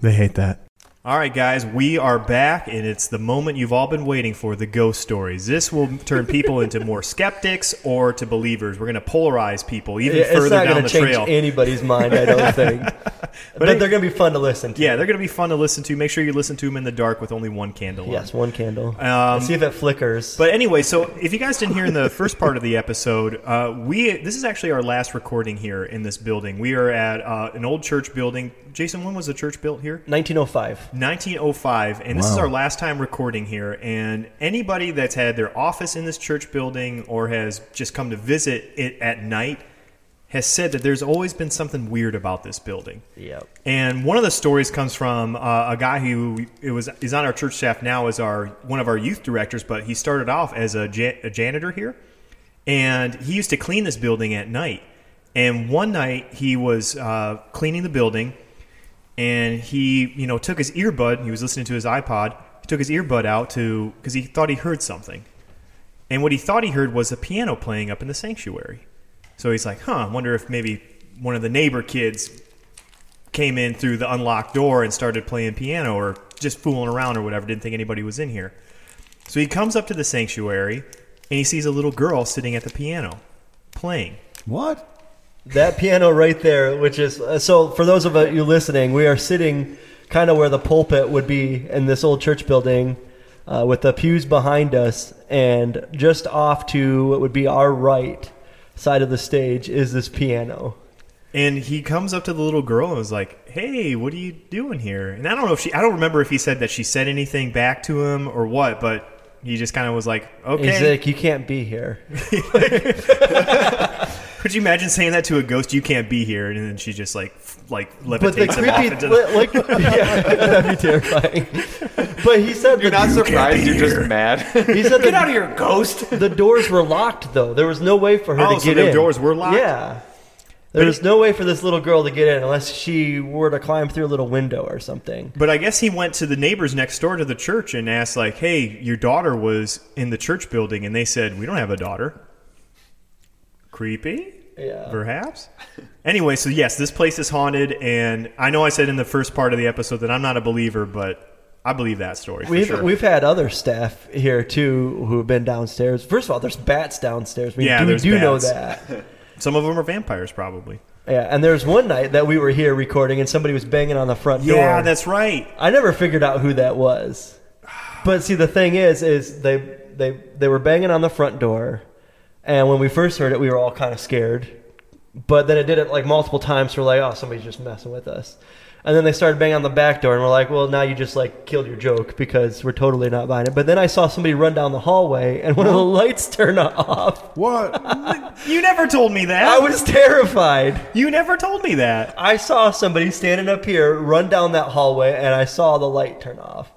they hate that. All right, guys, we are back, and it's the moment you've all been waiting for the ghost stories. This will turn people into *laughs* more skeptics or to believers. We're going to polarize people even It's further not down going the to change trail. anybody's mind, I don't think. *laughs* but it- they're going to be fun to listen to. Yeah, they're going to be fun to listen to. Make sure you listen to them in the dark with only one candle on. Yes, one candle. Um, See if it flickers. But anyway, so if you guys didn't hear in the first part of the episode, uh, we this is actually our last recording here in this building. We are at uh, an old church building. Jason, when was the church built here? 1905. 1905, and this is our last time recording here. And anybody that's had their office in this church building or has just come to visit it at night has said that there's always been something weird about this building. Yep. And one of the stories comes from uh, a guy who it was is on our church staff now as our one of our youth directors, but he started off as a, ja- a janitor here, and he used to clean this building at night. And one night he was uh, cleaning the building, and he you know took his earbud. He was listening to his iPod. He took his earbud out to because he thought he heard something, and what he thought he heard was a piano playing up in the sanctuary. So he's like, "Huh, I wonder if maybe one of the neighbor kids came in through the unlocked door and started playing piano or just fooling around or whatever. Didn't think anybody was in here. So he comes up to the sanctuary and he sees a little girl sitting at the piano playing. What? That piano right there, which is uh, so for those of you listening, we are sitting kind of where the pulpit would be in this old church building, uh, with the pews behind us, and just off to what would be our right side of the stage is this piano. And he comes up to the little girl and was like, "Hey, what are you doing here?" And I don't know if she I don't remember if he said that she said anything back to him or what, but he just kind of was like, "Okay." He's like, you can't be here. *laughs* *laughs* Could you imagine saying that to a ghost? You can't be here, and then she just like f- like But the levitates him off creepy, into the. like, *laughs* *laughs* yeah, that'd be terrifying. But he said You're that not surprised. You're just mad. He said *laughs* Get that out of here, ghost. the doors were locked though. There was no way for her Oh, to so get the in. doors were locked? Yeah. There was no way for this little girl to get in unless she were to climb through a little window or something. But I guess he went to the neighbors next door to the church and asked, like, "Hey, your daughter was in the church building," and they said, "We don't have a daughter." Creepy. Yeah. Perhaps. Anyway, so yes, this place is haunted, and I know I said in the first part of the episode that I'm not a believer, but I believe that story for We've sure. we've had other staff here too who have been downstairs. First of all, there's bats downstairs. We Yeah, do, there's do know bats. that. *laughs* Some of them are vampires, probably. Yeah, and there's one night that we were here recording and somebody was banging on the front door. Yeah, that's right. I never figured out who that was. But see, the thing is, is they they they were banging on the front door, and when we first heard it, we were all kind of scared. But then it did it like multiple times. So we're like, oh, somebody's just messing with us. And then they started banging on the back door, and we're like, well, now you just like killed your joke because we're totally not buying it. But then I saw somebody run down the hallway, and one of the lights turned off. What? *laughs* You never told me that. I was terrified. You never told me that. I saw somebody standing up here run down that hallway, and I saw the light turn off.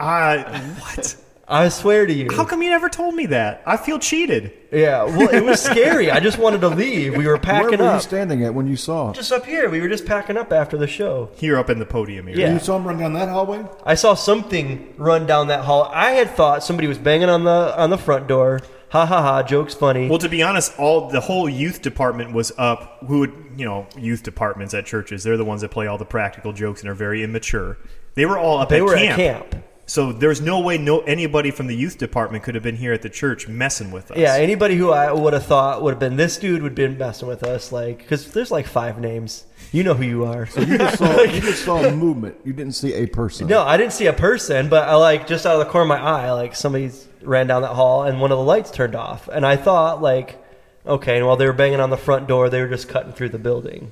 I what? I swear to you. How come you never told me that? I feel cheated. Yeah, well, it was scary. I just wanted to leave. We were packing Where packing were you up. standing at when you saw it? Just up here. We were just packing up after the show. Here up in the podium here. Yeah. You saw him run down that hallway? I saw something run down that hall. I had thought somebody was banging on the on the front door. Ha ha ha! Joke's funny. Well, to be honest, all the whole youth department was up. Who would you know? Youth departments at churches. They're the ones that play all the practical jokes and are very immature. They were all up they at were camp. at camp. So there's no way no anybody from the youth department could have been here at the church messing with us. Yeah, anybody who I would have thought would have been this dude would have been messing with us, like because there's like five names. You know who you are. So you just saw *laughs* you just saw a movement. You didn't see a person. No, I didn't see a person, but I like just out of the corner of my eye, like somebody's ran down that hall and one of the lights turned off, and I thought like, okay, and while they were banging on the front door, they were just cutting through the building.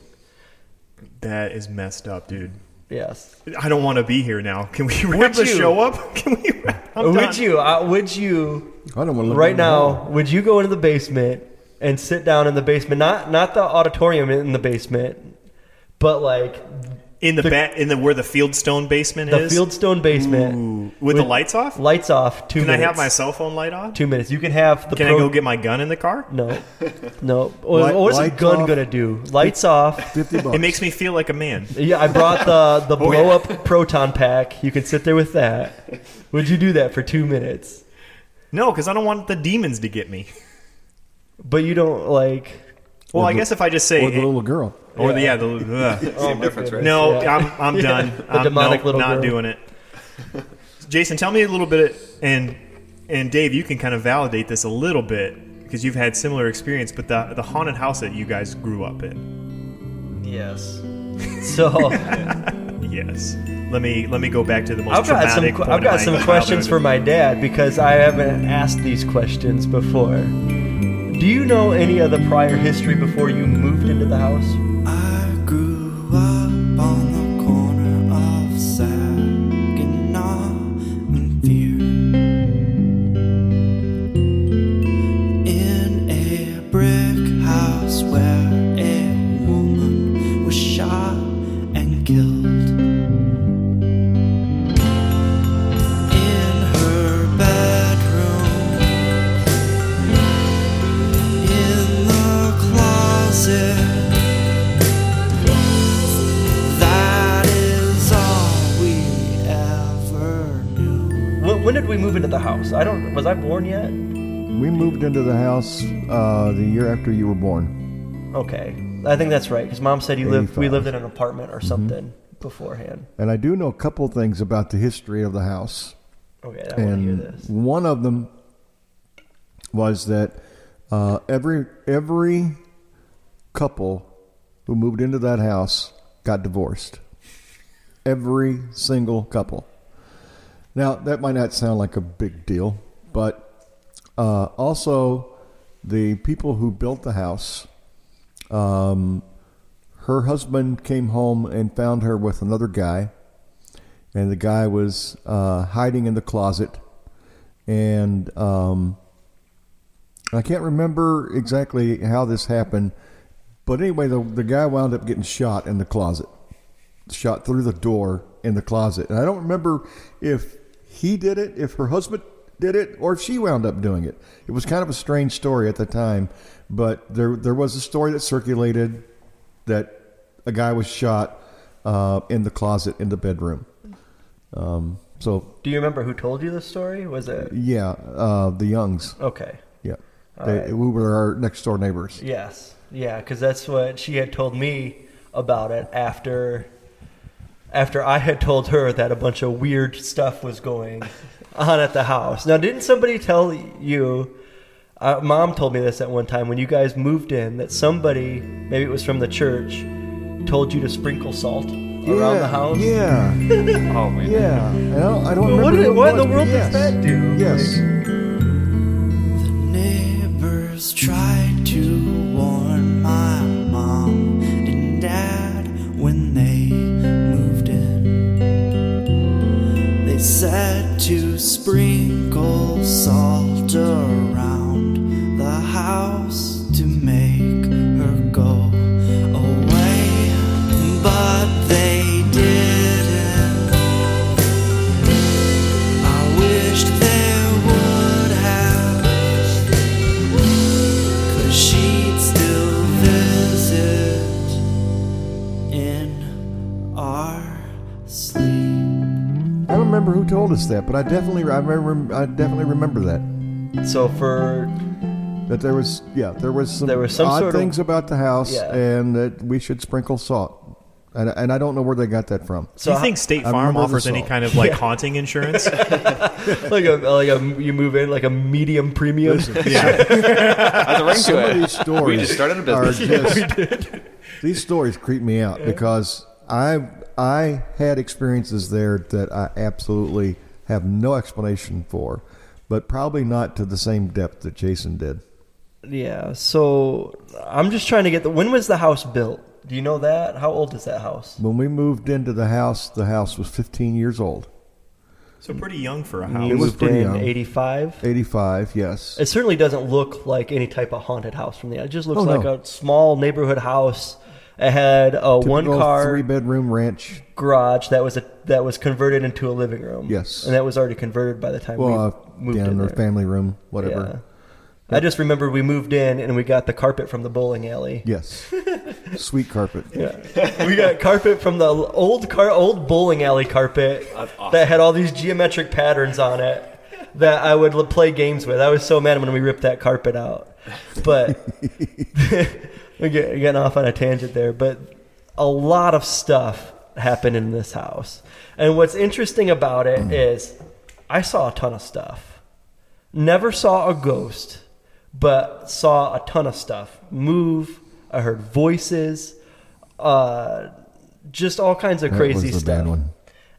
that is messed up, dude. Yes. I don't want to be here now. Can we wrap the you? show up? *laughs* Can we? Wrap? I'm would done. you? Uh, would you? I don't want to right now, hall. would you go into the basement and sit down in the basement? Not not the auditorium in the basement, but like in the, the- ba- in the where the Fieldstone basement the is? Fieldstone basement Ooh. with, the lights off. Lights off. Two Can minutes. I have my cell phone light on? two minutes? You can have the. Can pro- I go get my gun in the car? No, *laughs* no. What, Light- what is a gun off. gonna do? Lights off. Fifty *laughs* bucks. It makes me feel like a man. Yeah, I brought the the *laughs* Oh, yeah. blow up proton pack. You can sit there with that. Would you do that for two minutes? No, because I don't want the demons to get me. But you don't like. Well, Or I the- guess if I just say, or the little girl. Or the yeah, the *laughs* ugh. Same oh difference, right? no, Yeah. I'm I'm done. The I'm demonic nope, little not girl. doing it. Jason, tell me a little bit, and and Dave, you can kind of validate this a little bit because you've had similar experience. But the the haunted house that you guys grew up in, Yes. *laughs* So yes. Let me let me go back to the most I've got some qu- I've got some questions for my dad because I haven't asked these questions before. Do you know any of the prior history before you moved into the house? House? I don't. Was I born yet? We moved into the house uh, the year after you were born. Okay, I think that's right because mom said you lived. We lived in an apartment or something. beforehand. And I do know a couple things about the history of the house. Okay, I want to hear and this. one of them was that uh, every every couple who moved into that house got divorced. Every single couple. Now that might not sound like a big deal, but uh, also the people who built the house. Um, her husband came home and found her with another guy and the guy was uh, hiding in the closet, and um, I can't remember exactly how this happened, but anyway, the the guy wound up getting shot in the closet, shot through the door in the closet, and I don't remember if he did it, if her husband did it, or if she wound up doing it. It was kind of a strange story at the time, but there there was a story that circulated that a guy was shot uh, in the closet in the bedroom. Um, so Do you remember who told you the story? Was it yeah, uh, the Youngs. okay? Yeah, they, right. we were our next door neighbors. Yes, yeah, because that's what she had told me about it after after I had told her that a bunch of weird stuff was going on at the house. Now, didn't somebody tell you? Uh, Mom told me this at one time when you guys moved in that somebody, maybe it was from the church, told you to sprinkle salt around the house. Yeah, *laughs* Oh man. yeah. I don't, I don't Well, remember. what, it what in the world but does that do? Yes. The neighbors tried to warn my Said to sprinkle salt remember told us that, but I definitely, I remember, I definitely remember that. So for That there was, yeah, there was some, There was some odd sort of- things about the house, Yeah. and that we should sprinkle salt. And, and I don't know where they got that from. Do you think State I Farm remember offers any kind of like *laughs* haunting insurance? *laughs* like a like a you move in like a medium premium. That's a ring Some to of it. these stories We just started a business. just- *laughs* these stories creep me out because I I had experiences there that I absolutely have no explanation for, but probably not to the same depth that Jason did. Yeah. So I'm just trying to get the. When was the house built? Do you know that? How old is that house? When we moved into the house, the house was 15 years old. so pretty young for a house. It was pretty in young. '85. 85, yes. It certainly doesn't look like any type of haunted house from the. It just looks Oh, like no. a small neighborhood house. It had a one car three bedroom ranch. garage that was a that was converted into a living room. Yes. and that was already converted by the time Well, uh, we moved yeah, in in their there. family room, whatever. Yeah. I just remember we moved in and we got the carpet from the bowling alley. Yes. *laughs* Sweet carpet. Yeah, we got carpet from the old car, old bowling alley carpet that had all these geometric patterns on it that I would play games with. I was so mad when we ripped that carpet out. But *laughs* *laughs* get- getting off on a tangent there. But a lot of stuff happened in this house, and what's interesting about it is I saw a ton of stuff. Never saw a ghost, but saw a ton of stuff move. I heard voices, uh, just all kinds of That crazy was stuff. bad one.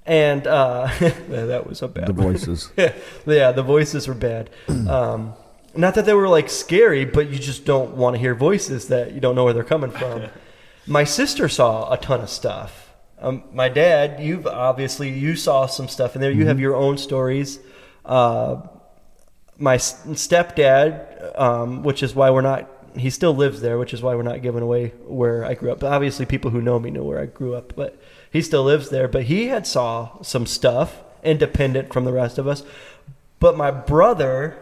And uh, *laughs* that was a bad one. The voices. *laughs* yeah, the voices were bad. *clears throat* Um, not that they were like scary, but you just don't want to hear voices that you don't know where they're coming from. *laughs* My sister saw a ton of stuff. Um, my dad, you've obviously you saw some stuff in there. You have your own stories. Uh, my s- stepdad, um, which is why we're not. He still lives there, which is why we're not giving away where I grew up. But obviously, people who know me know where I grew up. But he still lives there. But he had saw some stuff independent from the rest of us. But my brother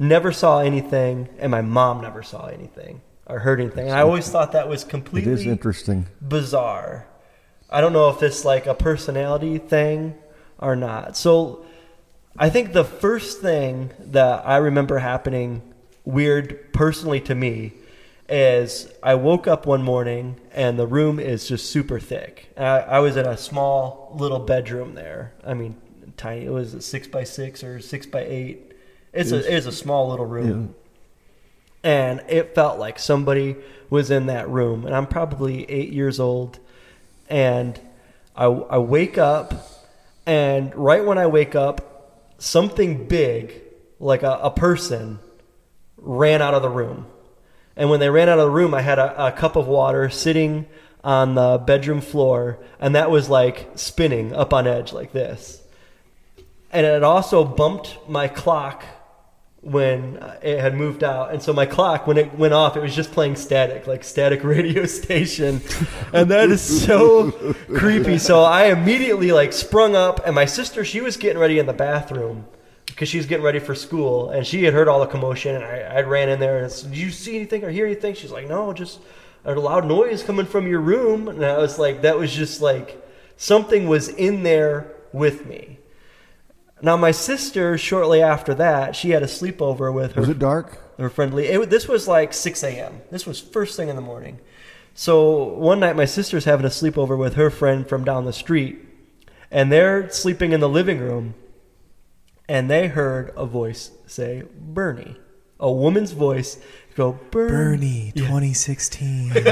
never saw anything, and my mom never saw anything or heard anything. And I always thought that was It completely is interesting. bizarre. I don't know if it's like a personality thing or not. So I think the first thing that I remember happening weird personally to me is I woke up one morning and the room is just super thick. I, I was in a small little bedroom there. I mean, tiny. It was a six by six or six by eight. It's a it's a small little room, and it felt like somebody was in that room. And I'm probably eight years old, and I I wake up, and right when I wake up, something big, like a, a person, ran out of the room. And when they ran out of the room, I had a, a cup of water sitting on the bedroom floor, and that was like spinning up on edge like this. And it also bumped my clock when it had moved out. And so my clock, when it went off, it was just playing static, like static *laughs* radio station. and that is so *laughs* creepy. So I immediately like sprung up, and my sister, she was getting ready in the bathroom because she was getting ready for school, and she had heard all the commotion. And I, I ran in there and said, "Did you see anything or hear anything?" She's like, "No, just a loud noise coming from your room." And I was like, "That was just like something was in there with me." Now my sister, shortly after that, she had a sleepover with her Was it dark? her friendly. It, this was like 6 a.m. This was first thing in the morning. So one night, my sister's having a sleepover with her friend from down the street, and they're sleeping in the living room, and they heard a voice say, Bernie. A woman's voice go, Bernie. Bernie, 2016. *laughs*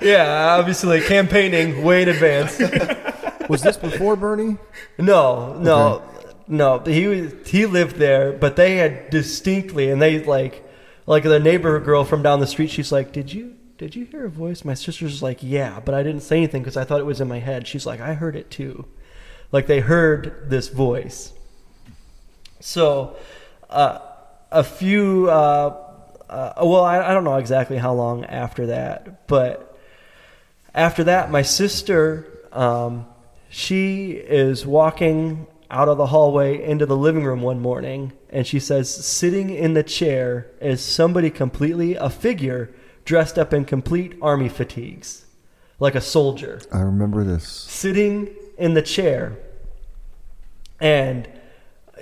Yeah, obviously campaigning way in advance. *laughs* Was this before Bernie? No, no, no. He was he lived there, but they had distinctly, and they like, like the neighbor girl from down the street. She's like, "Did you did you hear a voice?" My sister's like, "Yeah," but I didn't say anything because I thought it was in my head. She's like, "I heard it too," like they heard this voice. So, uh, a few, uh, uh, well, I, I don't know exactly how long after that, but after that, my sister, um, she is walking out of the hallway into the living room one morning, and she says, sitting in the chair is somebody completely, a figure dressed up in complete army fatigues, like a soldier I remember this. sitting in the chair and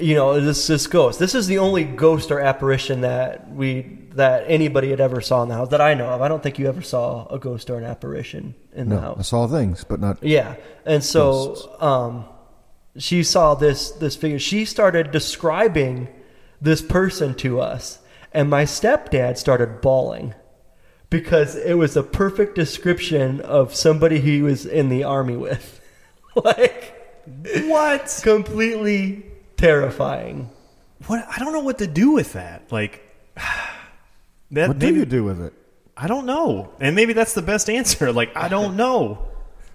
you know this this ghost this is the only ghost or apparition that we that anybody had ever saw in the house that i know of i don't think you ever saw a ghost or an apparition in the house I saw things, but not. yeah, and so um, she saw this this figure. She started describing this person to us, and my stepdad started bawling because it was a perfect description of somebody he was in the army with. *laughs* like what? completely terrifying. What? I don't know what to do with that. Like, that What do maybe you do with it? I don't know. And maybe that's the best answer. Like, I don't *laughs* know.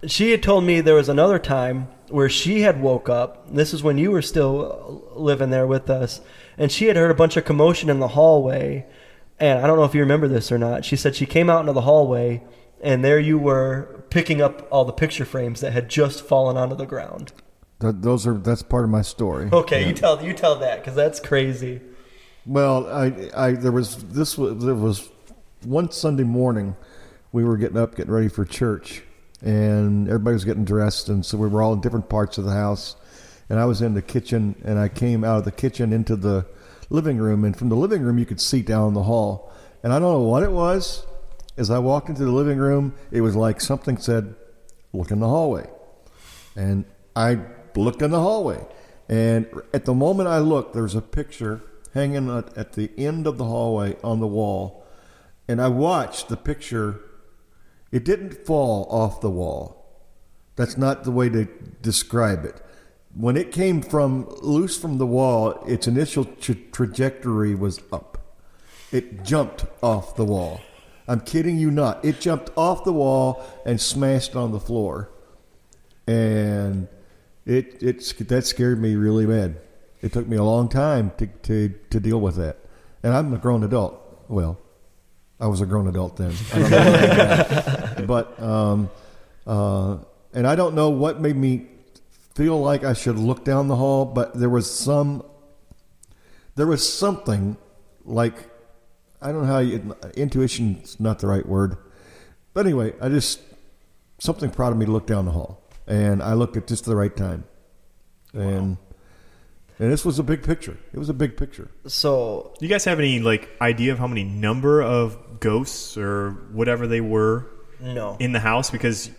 She had told me there was another time where she had woke up. This is when you were still uh, living there with us, and she had heard a bunch of commotion in the hallway. And I don't know if you remember this or not. She said she came out into the hallway, and there you were picking up all the picture frames that had just fallen onto the ground. Th- those are that's part of my story. Okay, Yeah. you tell you tell that because that's crazy. Well, I, I there was this was there was one Sunday morning we were getting up, getting ready for church, and everybody was getting dressed, and so we were all in different parts of the house, and I was in the kitchen, and I came out of the kitchen into the living room, and from the living room you could see down the hall, and I don't know what it was. As I walked into the living room, it was like something said, "Look in the hallway," and I looked in the hallway. And at the moment I looked, there's a picture hanging at, the end of the hallway on the wall. And I watched the picture. It didn't fall off the wall. That's not the way to describe it. When it came from loose from the wall, its initial tra- trajectory was up. It jumped off the wall. I'm kidding you not. It jumped off the wall and smashed on the floor and it it that scared me really bad. It took me a long time to to to deal with that, and I'm a grown adult. Well, I was a grown adult then, *laughs* but um, uh, and I don't know what made me feel like I should look down the hall, but there was some there was something like I don't know how you, intuition's not the right word, but anyway, I just something prompted me to look down the hall, and I looked at just the right time, and And this was a big picture. It was a big picture. So you guys have any like idea of how many number of ghosts or whatever they were no, in the house? Because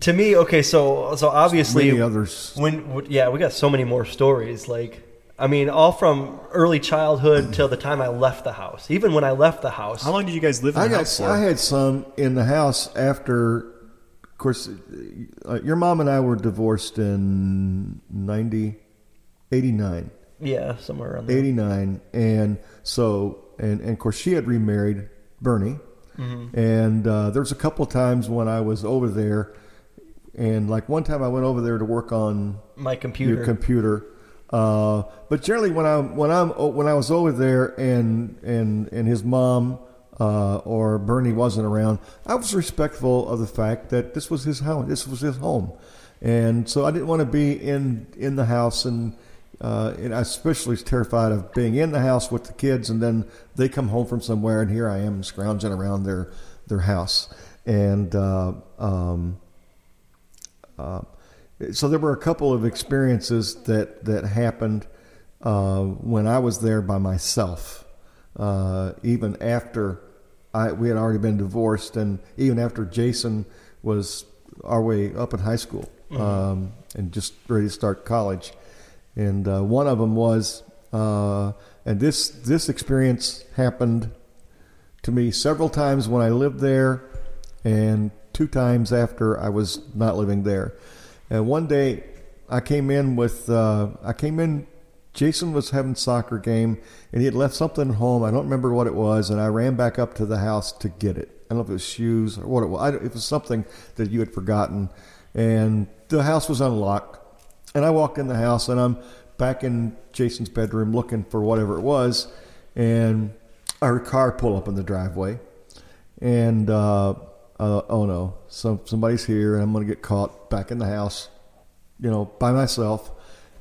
to me, okay. So so obviously, Many others. when w- yeah, we got so many more stories. Like I mean, all from early childhood *clears throat* till the time I left the house. Even when I left the house, how long did you guys live in I the got. house for? I had some in the house after. Of course, uh, your mom and I were divorced in 90, 89. yeah, somewhere around there. 89 and so and, and of course she had remarried bernie Mm-hmm. and uh, there was a couple times when i was over there and like one time i went over there to work on My computer. your computer uh, but generally when i when i'm when i was over there and and and his mom uh, or Bernie wasn't around. I was respectful of the fact that this was his house. This was his home, and so I didn't want to be in in the house and uh, and I especially was terrified of being in the house with the kids, and then they come home from somewhere, and here I am scrounging around their their house, and uh, um, uh, so there were a couple of experiences that that happened uh, when I was there by myself, uh, even after I we had already been divorced, and even after Jason was our way up in high school um, and just ready to start college and uh, one of them was, uh, and this this experience happened to me several times when I lived there, and two times after I was not living there. And one day, I came in with uh, I came in. Jason was having soccer game, and he had left something at home. I don't remember what it was, and I ran back up to the house to get it. I don't know if it was shoes or what it was. It was something that you had forgotten, and the house was unlocked. And I walk in the house and I'm back in Jason's bedroom looking for whatever it was. And our car pull up in the driveway. And, uh, uh, oh no, some, somebody's here and I'm going to get caught back in the house, you know, by myself.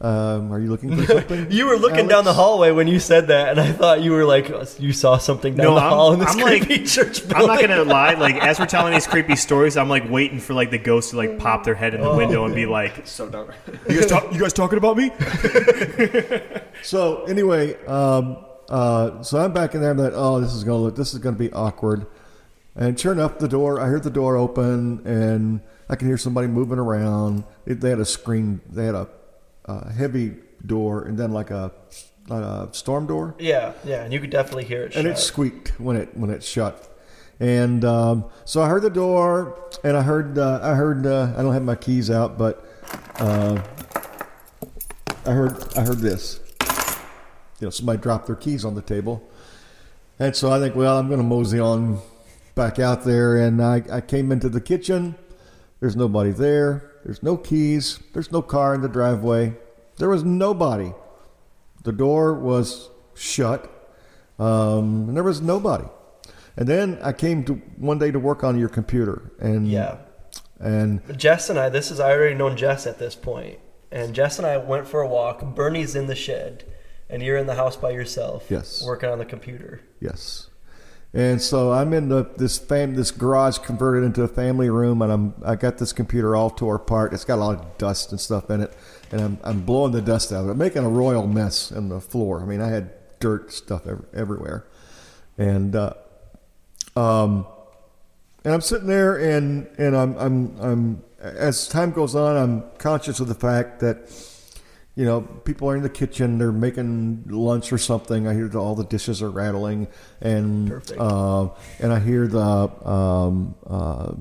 Um, are you looking for something? *laughs* You were looking Alex? down the hallway when you said that, and I thought you were like you saw something down No, the I'm- hall in this I'm like- creepy church building. I'm not gonna lie. Like as we're telling these *laughs* creepy stories, I'm like waiting for like the ghost to like pop their head in the Oh. window and be like, So dumb. "You guys, talk, you guys talking about me?" *laughs* So anyway, um, uh, so I'm back in there. I'm like, oh, this is gonna look, this is gonna be awkward. And sure enough, the door. I heard the door open, and I can hear somebody moving around. It, they had a screen. They had a, uh heavy door, and then like a, a storm door, yeah, yeah, and you could definitely hear it. and it squeaked when it when it shut. And um, so I heard the door, and I heard uh, I heard uh, I don't have my keys out, but uh, I heard I heard this. You know, somebody dropped their keys on the table, and so I think, well, I'm going to mosey on back out there, and I, I came into the kitchen. There's nobody there. There's no keys. There's no car in the driveway. There was nobody. The door was shut, um, and there was nobody. And then I came to one day to work on your computer, and yeah. and Jess and I, this is I already known Jess at this point. point, and Jess and I went for a walk. Bernie's in the shed, and you're in the house by yourself. Yes. working on the computer. Yes. And so I'm in the this fam this garage converted into a family room, and I'm I got this computer all tore apart. It's got a lot of dust and stuff in it, and I'm I'm blowing the dust out of it, making a royal mess in the floor. I mean, I had dirt stuff ev- everywhere, and uh, um, and I'm sitting there, and and I'm I'm I'm as time goes on, I'm conscious of the fact that you know, people are in the kitchen, they're making lunch or something. I hear the, all the dishes are rattling, and uh, and I hear the um, uh,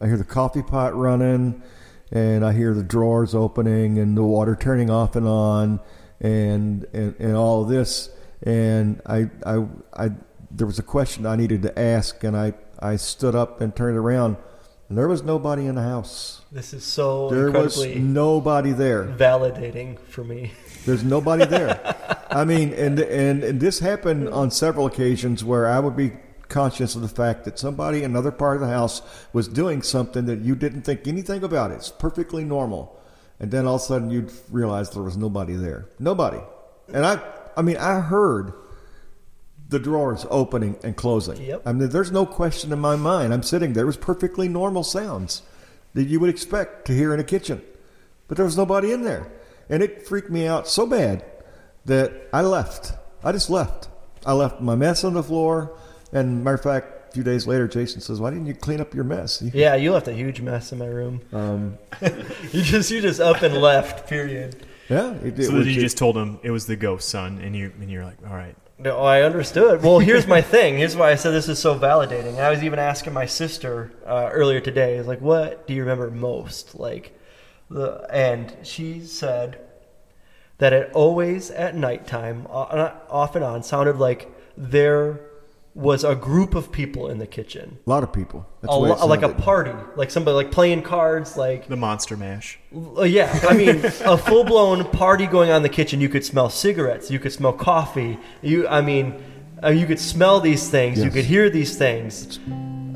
I hear the coffee pot running, and I hear the drawers opening and the water turning off and on, and and, and all of this. And I, I I there was a question I needed to ask, and I I stood up and turned around, and there was nobody in the house. This is so There was nobody there. validating for me. There's nobody there. *laughs* I mean, and, and and this happened on several occasions where I would be conscious of the fact that somebody in another part of the house was doing something that you didn't think anything about. It's perfectly normal, and then all of a sudden you'd realize there was nobody there. Nobody. And I, I mean, I heard the drawers opening and closing. Yep. I mean, there's no question in my mind. I'm sitting there. It was perfectly normal sounds that you would expect to hear in a kitchen, but there was nobody in there. and it freaked me out so bad that I left. I just left. I left my mess on the floor, and matter of fact, a few days later, Jason says, "Why didn't you clean up your mess?" He- Yeah, you left a huge mess in my room. Um, *laughs* You just you just up and left. Period. yeah, it, it So was then you ju- just told him it was the ghost, son, and you and you're like, all right. No, I understood. Well, here's my *laughs* thing. Here's why I said this is so validating. I was even asking my sister uh, earlier today. Like, "What do you remember most?" Like, the and she said that it always at nighttime, off and on, sounded like there was a group of people in the kitchen, a lot of people. That's a the way it lo- like a party, like somebody like playing cards, like The monster mash. uh, yeah, I mean, a full blown party going on in the kitchen. You could smell cigarettes. You could smell coffee. You, I mean, uh, you could smell these things. You could hear these things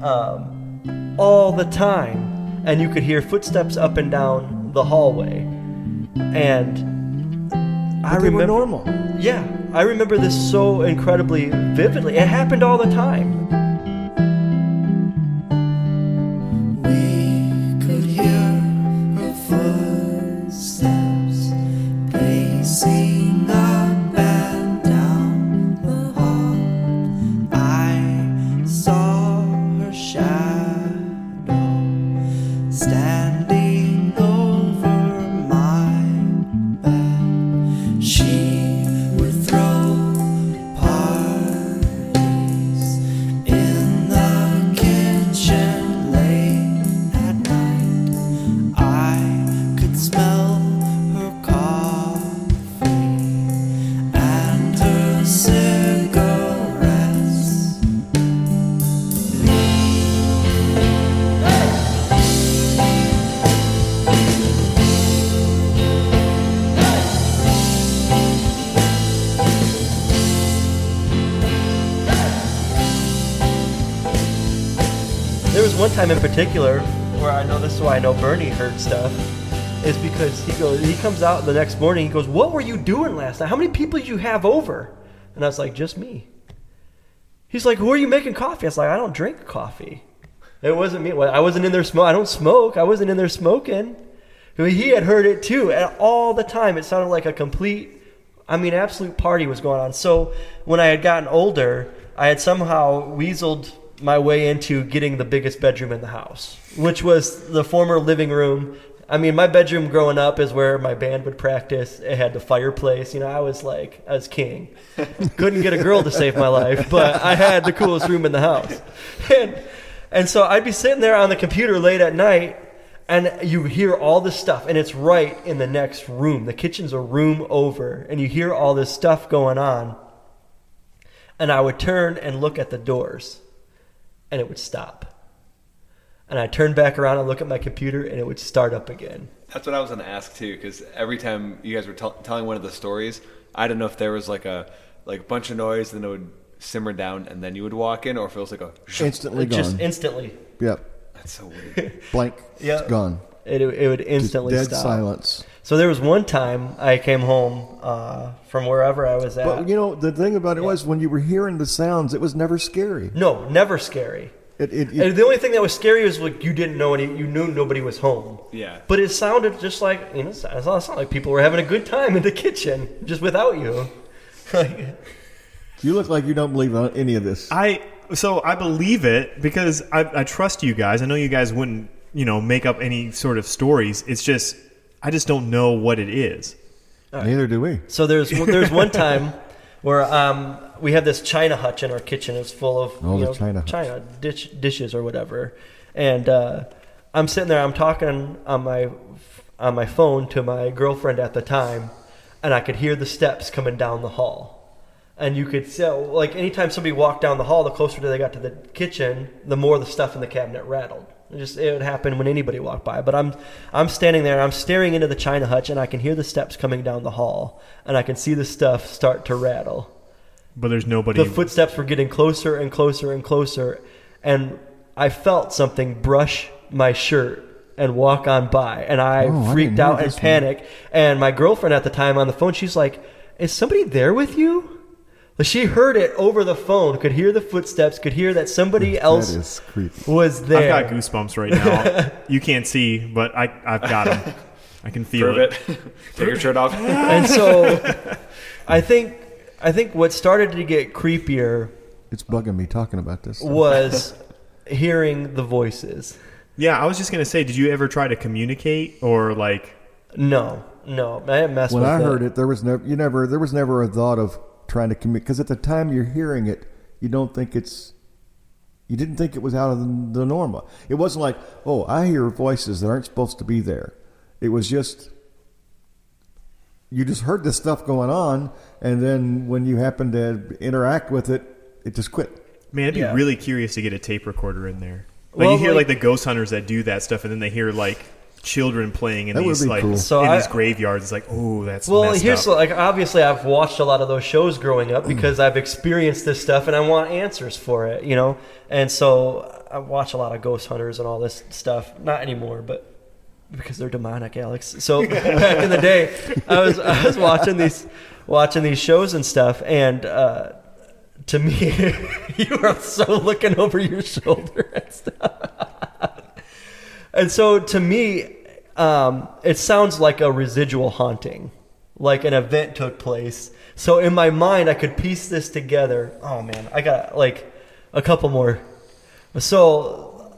um, all the time, and you could hear footsteps up and down the hallway. And I But they were remember, normal. yeah, I remember this so incredibly vividly. It happened all the time. Particular where I know this is why I know Bernie heard stuff. Is because he goes, he comes out the next morning. He goes, "What were you doing last night? How many people did you have over?" And I was like, "Just me." He's like, "Who are you making coffee?" I was like, "I don't drink coffee. It wasn't me. I wasn't in there smoke. I don't smoke. I wasn't in there smoking." He had heard it too, and all the time it sounded like a complete, I mean, absolute party was going on. So when I had gotten older, I had somehow weaseled my way into getting the biggest bedroom in the house, which was the former living room. I mean, my bedroom growing up is where my band would practice. It had the fireplace. You know, I was like, I was king. *laughs* Couldn't get a girl to save my life, but I had the coolest room in the house. And, and so I'd be sitting there on the computer late at night, and you hear all this stuff, and it's right in the next room. The kitchen's a room over, and you hear all this stuff going on. And I would turn and look at the doors, and it would stop. And I'd turn back around and look at my computer, and it would start up again. That's what I was going to ask too, because every time you guys were tell telling one of the stories, I don't know if there was like a like a bunch of noise, then it would simmer down, and then you would walk in, or if it was like a Instantly Just gone. instantly. yep. That's so weird. Blank. *laughs* Yeah. It's gone. It, it would Just instantly dead stop. silence. So there was one time I came home uh, from wherever I was at. But you know, the thing about it was when you were hearing the sounds, it was never scary. no, never scary. It, it, And it, the only thing that was scary was like you didn't know any, you knew nobody was home. Yeah. But it sounded just like you know, it sounded like people were having a good time in the kitchen just without you. *laughs* you look like you don't believe any of this. I so I believe it because I, I trust you guys. I know you guys wouldn't you know make up any sort of stories. It's just I just don't know what it is. Neither do we. so there's there's one *laughs* time where um, we have this china hutch in our kitchen. It's full of Oh, you the know, china china dish, dishes or whatever, and uh, I'm sitting there. I'm talking on my on my phone to my girlfriend at the time, and I could hear the steps coming down the hall. And you could see, like, anytime somebody walked down the hall, the closer they got to the kitchen, the more the stuff in the cabinet rattled. It just it would happen when anybody walked by. But I'm I'm standing there, I'm staring into the china hutch, and I can hear the steps coming down the hall, and I can see the stuff start to rattle. But there's nobody. The footsteps were getting closer and closer and closer, and I felt something brush my shirt and walk on by, and I Oh, freaked didn't out and this one. panicked. And my girlfriend at the time on the phone, she's like, "Is somebody there with you?" Like, She heard it over the phone, could hear the footsteps, could hear that somebody else That is creepy. was there. I've got goosebumps right now. *laughs* you can't see, but I I've got them. I can feel Prove it. it. *laughs* Take your shirt off. *laughs* and so I think I think what started to get creepier It's bugging me talking about this. was hearing the voices. Yeah, I was just gonna say, did you ever try to communicate or like? No, no, I didn't mess when with I it. heard it, there was never you never there was never a thought of trying to commit because at the time you're hearing it, you don't think it's you didn't think it was out of the, the normal. It wasn't like oh I hear voices that aren't supposed to be there. It was just you just heard this stuff going on, and then when you happen to interact with it, it just quit. Man, I'd be Yeah. really curious to get a tape recorder in there. Like Well, you hear like- like, the ghost hunters that do that stuff, and then they hear like children playing in That these be like cool. So in I- these graveyards. It's like, oh, that's Well, here's up. like obviously I've watched a lot of those shows growing up because I've experienced this stuff and I want answers for it, you know. And so I watch a lot of ghost hunters and all this stuff. Not anymore, but because they're demonic, Alex. So *laughs* back in the day, I was I was watching these watching these shows and stuff, and uh, to me, *laughs* you are so looking over your shoulder and stuff. And so to me, um, it sounds like a residual haunting, like an event took place. So in my mind, I could piece this together. Oh man, I got like a couple more. So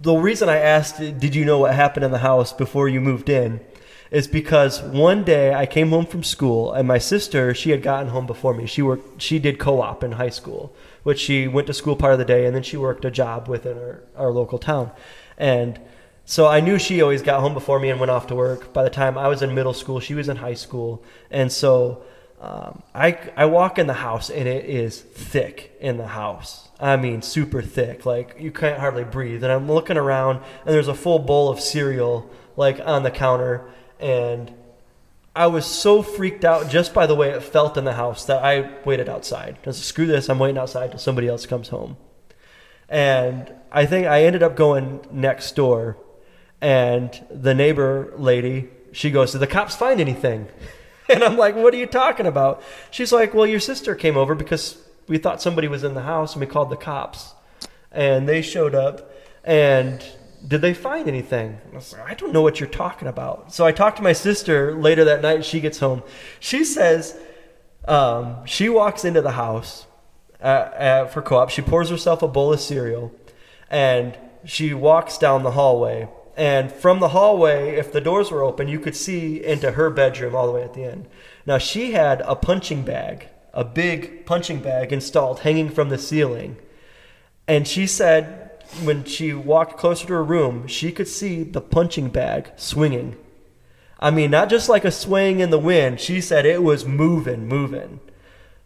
the reason I asked, did you know what happened in the house before you moved in? Is because one day I came home from school and my sister, she had gotten home before me. She worked, she did co-op in high school, which she went to school part of the day and then she worked a job within our, our local town. And so I knew she always got home before me and went off to work. By the time I was in middle school, she was in high school. And so um, I, I walk in the house and it is thick in the house. I mean, super thick. Like you can't hardly breathe. And I'm looking around and there's a full bowl of cereal like on the counter. And I was so freaked out just by the way it felt in the house that I waited outside. I like, screw this, I'm waiting outside till somebody else comes home. And I think I ended up going next door, and the neighbor lady, she goes, Did the cops find anything? *laughs* And I'm like, What are you talking about? She's like, Well, your sister came over because we thought somebody was in the house and we called the cops. And they showed up, and did they find anything? I, was like, I don't know what you're talking about. So I talked to my sister later that night. And she gets home. She says um, she walks into the house uh, uh, for co-op. She pours herself a bowl of cereal, and she walks down the hallway. And from the hallway, if the doors were open, you could see into her bedroom all the way at the end. Now she had a punching bag, a big punching bag installed, hanging from the ceiling. And she said when she walked closer to her room, she could see the punching bag swinging. I mean, not just like a swaying in the wind. She said it was moving, moving.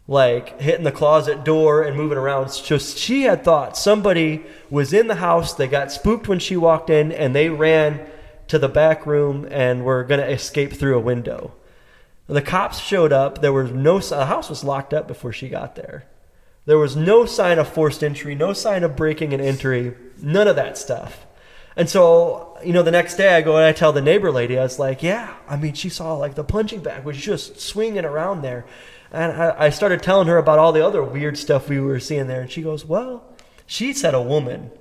Like hitting the closet door and moving around. So she had thought somebody was in the house. They got spooked when she walked in and they ran to the back room and were going to escape through a window. The cops showed up. There was no the house was locked up before she got there. There was no sign of forced entry, no sign of breaking and entry, none of that stuff. And so, you know, the next day I go and I tell the neighbor lady, I was like, yeah, I mean, she saw like the punching bag was just swinging around there. And I, I started telling her about all the other weird stuff we were seeing there. And she goes, well, she said a woman.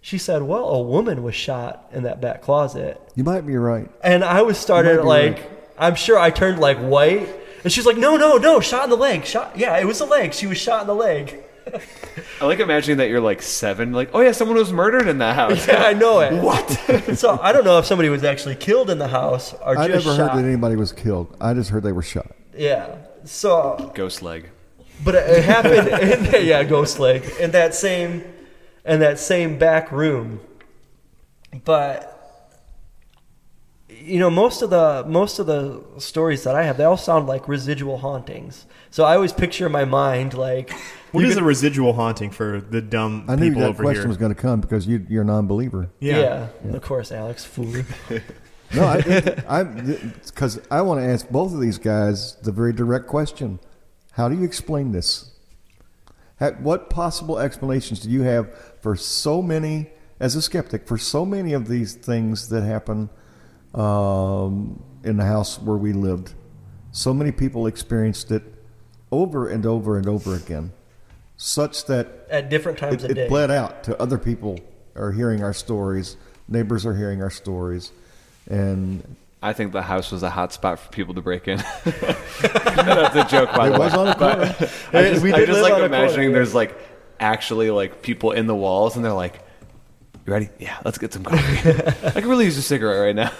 She said, well, a woman was shot in that back closet. You might be right. And I was started like, right. I'm sure I turned like white. And she's like, no, no, no, shot in the leg. Shot. Yeah, it was the leg. She was shot in the leg. *laughs* I like imagining that you're like seven, like, oh yeah, someone was murdered in that *laughs* house. Yeah, I know it. What? *laughs* so I don't know if somebody was actually killed in the house or I just never shot. heard that anybody was killed. I just heard they were shot. Yeah. So, Ghost leg. but it, it happened. *laughs* In, yeah, ghost leg in that same, in that same back room. But you know, most of the most of the stories that I have, they all sound like residual hauntings. So I always picture in my mind like. What you could- a residual haunting for the dumb I knew people that over question here? was going to come because you, you're a non-believer. yeah Yeah. of course, Alex, fool. *laughs* No, I, *laughs* I, because I want to ask both of these guys the very direct question: How do you explain this? Ha- What possible explanations do you have for so many, as a skeptic, for so many of these things that happen um, in the house where we lived? So many people experienced it over and over and over again, such that At different times it, of day. it bled out to other people are hearing our stories neighbors are hearing our stories and I think the house was a hot spot for people to break in. *laughs* *laughs* That's a joke, by It the was on a corner. I just, We I just like imagining corner, there's like actually like people in the walls, and they're like, "You ready? Yeah, let's get some coffee. *laughs* I could really use a cigarette right now."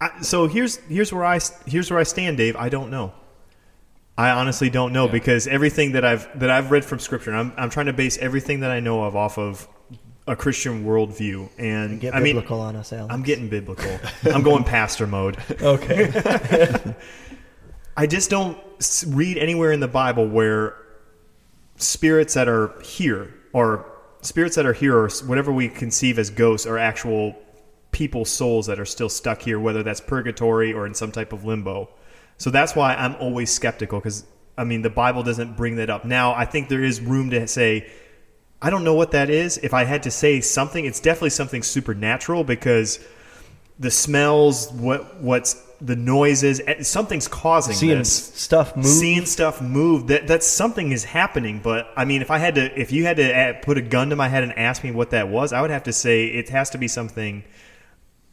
I, so here's here's where I s- here's where I stand, Dave. I don't know. I honestly don't know because everything that I've that I've read from Scripture, I'm I'm trying to base everything that I know of off of a Christian worldview, and Get I mean, biblical on us, Alex. I'm getting biblical. I'm going pastor mode. *laughs* okay. *laughs* I just don't read anywhere in the Bible where spirits that are here or spirits that are here or whatever we conceive as ghosts are actual people's souls that are still stuck here, whether that's purgatory or in some type of limbo. So that's why I'm always skeptical because I mean the Bible doesn't bring that up. Now I think there is room to say I don't know what that is. If I had to say something, it's definitely something supernatural because the smells, what what's the noises, eh, something's causing Seeing this. stuff move. Seeing stuff move. That that's something is happening. But I mean, if I had to, if you had to put a gun to my head and ask me what that was, I would have to say it has to be something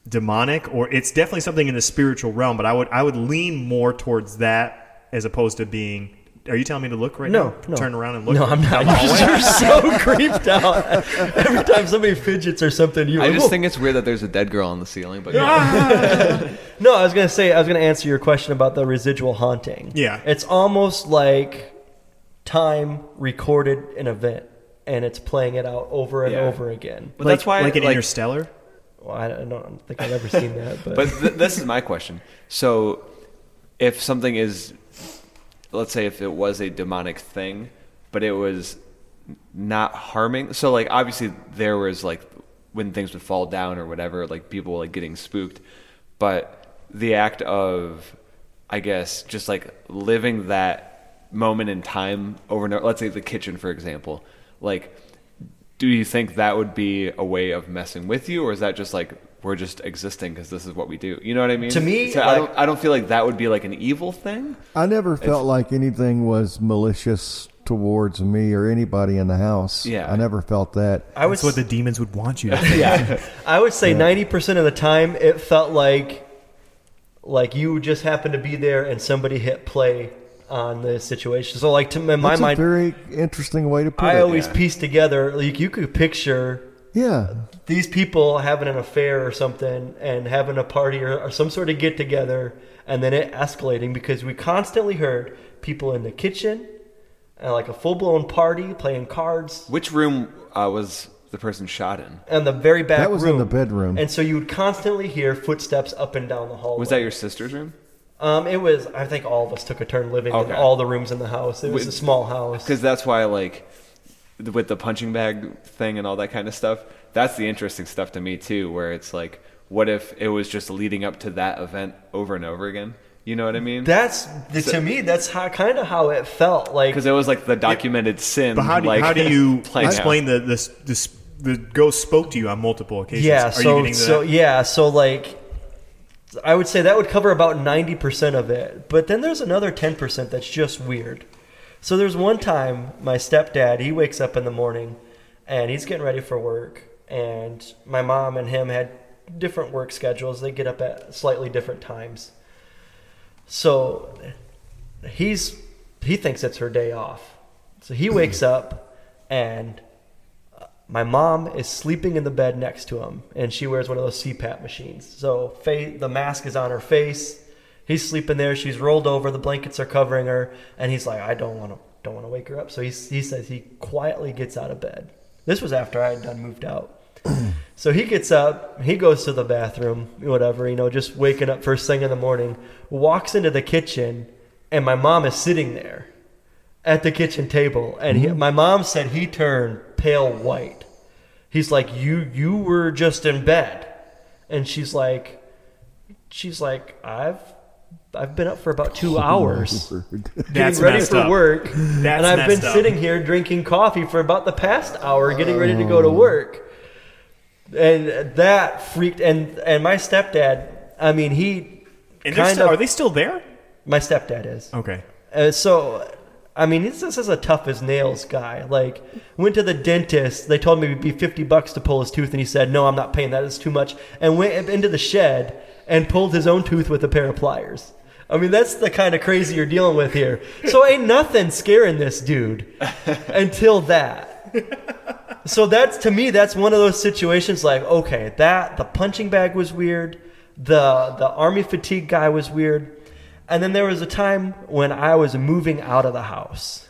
demonic, or it's definitely something in the spiritual realm. But I would I would lean more towards that as opposed to being. Are you telling me to look right No, now? no. Turn around and look. No, I'm not. down the hallway? You're so creeped out. Every time somebody fidgets or something, you. I just Whoa. think it's weird that there's a dead girl on the ceiling, but *laughs* *laughs* No, I was gonna say I was gonna answer your question about the residual haunting. Yeah. it's almost like time recorded an event and it's playing it out over and Yeah. over again. But like, that's why like an like, interstellar. Well, I don't, I don't think I've ever seen that, *laughs* but, But th- this is my question. So, if something is, let's say, if it was a demonic thing, but it was not harming. So, like, obviously, there was like when things would fall down or whatever, like people like getting spooked. But the act of, I guess, just like living that moment in time over and over. Let's say the kitchen, for example. Like, do you think that would be a way of messing with you, or is that just like we're just existing because this is what we do? You know what I mean? To me, So I don't. I don't feel like that would be like an evil thing. I never felt like anything was malicious towards me or anybody in the house. Yeah. I never felt that. I would That's what the demons would want you to *laughs* think. yeah, *laughs* I would say ninety percent of the time it felt like like you just happened to be there and somebody hit play on the situation. So, like to in my That's mind, a very interesting way to put I it. always yeah. piece together like you could picture yeah. these people having an affair or something and having a party or, or some sort of get together and then it escalating because we constantly heard people in the kitchen and like a full blown party playing cards Which room uh, was the person shot in? and the very back That was in room. the bedroom. And so you would constantly hear footsteps up and down the hallway. Was that your sister's room? Um, it was. I think all of us took a turn living Okay. in all the rooms in the house. It was With- a small house. Because that's why, like, th- with the punching bag thing and all that kind of stuff, that's the interesting stuff to me too. Where it's like, what if it was just leading up to that event over and over again? You know what I mean? That's the, to me. That's how kind of how it felt like. Because it was like the documented sin. But how do, like, how do you *laughs* explain the this this the ghost spoke to you on multiple occasions? Yeah. Are so you getting to so that? yeah. So like, I would say that would cover about ninety percent of it. But then there's another ten percent that's just weird. So there's one time my stepdad he wakes up in the morning, and he's getting ready for work, and my mom and him had different work schedules. They get up at slightly different times. So he's he thinks it's her day off. So he wakes *clears throat* up and uh, my mom is sleeping in the bed next to him and she wears one of those CPAP machines. So fa- the mask is on her face. He's sleeping there. She's rolled over. The blankets are covering her and he's like I don't want to don't want to wake her up. So he he says he quietly gets out of bed. This was after I had done moved out. *clears throat* So he gets up, he goes to the bathroom, whatever, you know, just waking up first thing in the morning, walks into the kitchen, and my mom is sitting there at the kitchen table. And he, mm-hmm. my mom said he turned pale white. He's like, You you were just in bed. And she's like she's like, I've I've been up for about two *laughs* hours *laughs* That's getting ready for up. work. That's and I've been up. sitting here drinking coffee for about the past hour, getting ready to go to work. And that freaked and and my stepdad. I mean, he And they're kind still, of. are they still there? my stepdad is. Okay. Uh, so I mean, this this is a tough as nails guy. Like, went to the dentist. They told me it'd be 50 bucks to pull his tooth, and he said, no, I'm not paying that. It's too much. And went into the shed and pulled his own tooth with a pair of pliers. I mean, that's the kind of crazy you're dealing with here. So ain't nothing scaring this dude *laughs* until that. So that's to me, that's one of those situations like, okay, that the punching bag was weird, the the army fatigue guy was weird, and then there was a time when I was moving out of the house,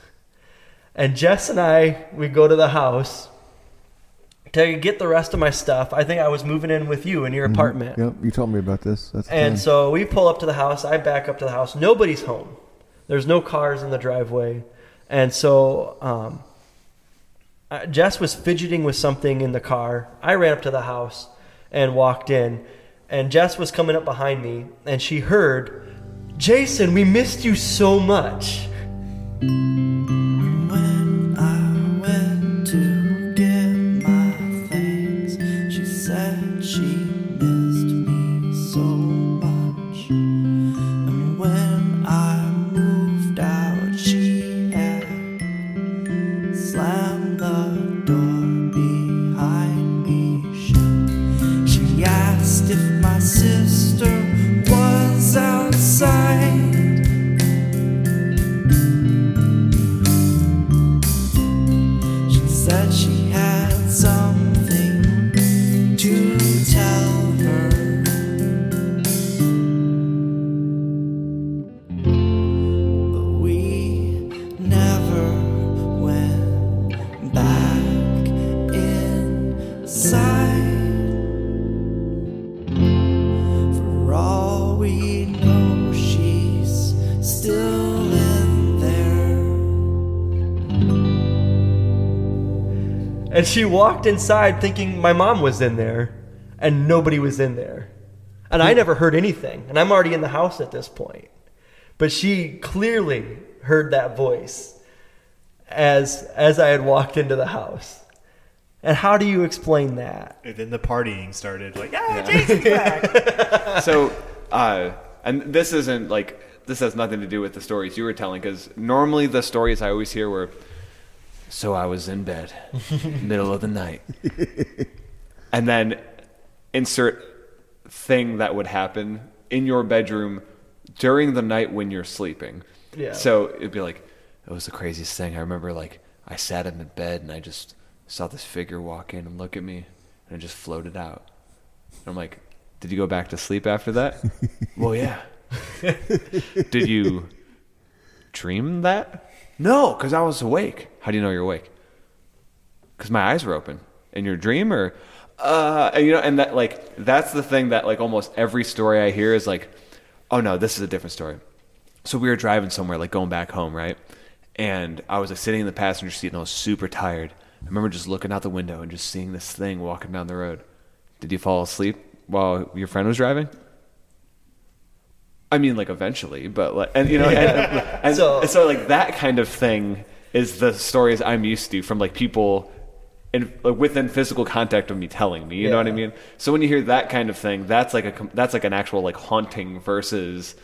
and Jess and I we go to the house to get the rest of my stuff. I think I was moving in with you in your apartment. Yep, you told me about this. That's And so we pull up to the house. I back up to the house. Nobody's home. There's no cars in the driveway. And so um, Jess was fidgeting with something in the car. I ran up to the house and walked in. And Jess was coming up behind me. And she heard, Jason, we missed you so much. She walked inside thinking my mom was in there, and nobody was in there. And I never heard anything, and I'm already in the house at this point. But she clearly heard that voice as as I had walked into the house. And how do you explain that? And then the partying started. Like, ah, Jason's back. *laughs* so uh and this isn't like this has nothing to do with the stories you were telling because normally the stories i always hear were so i was in bed middle of the night. And then insert thing that would happen in your bedroom during the night when you're sleeping. Yeah. so it'd be like it was the craziest thing. I remember like i sat in the bed and i just saw this figure walk in and look at me and it just floated out. And i'm like did you go back to sleep after that? *laughs* Well yeah. *laughs* Did you dream that no because i was awake. How do you know you're awake? Because my eyes were open. In your dream or uh and, you know and that like that's the thing that like almost every story i hear is like oh no this is a different story. So we were driving somewhere like going back home right? And i was like sitting in the passenger seat and i was super tired. I remember just looking out the window and just seeing this thing walking down the road. Did you fall asleep while your friend was driving I mean, like eventually, but like, and you know, and, *laughs* and So- so, like that kind of thing is the stories I'm used to from like people in like within physical contact of me telling me. You know what I mean? So when you hear that kind of thing, that's like a that's like an actual like haunting versus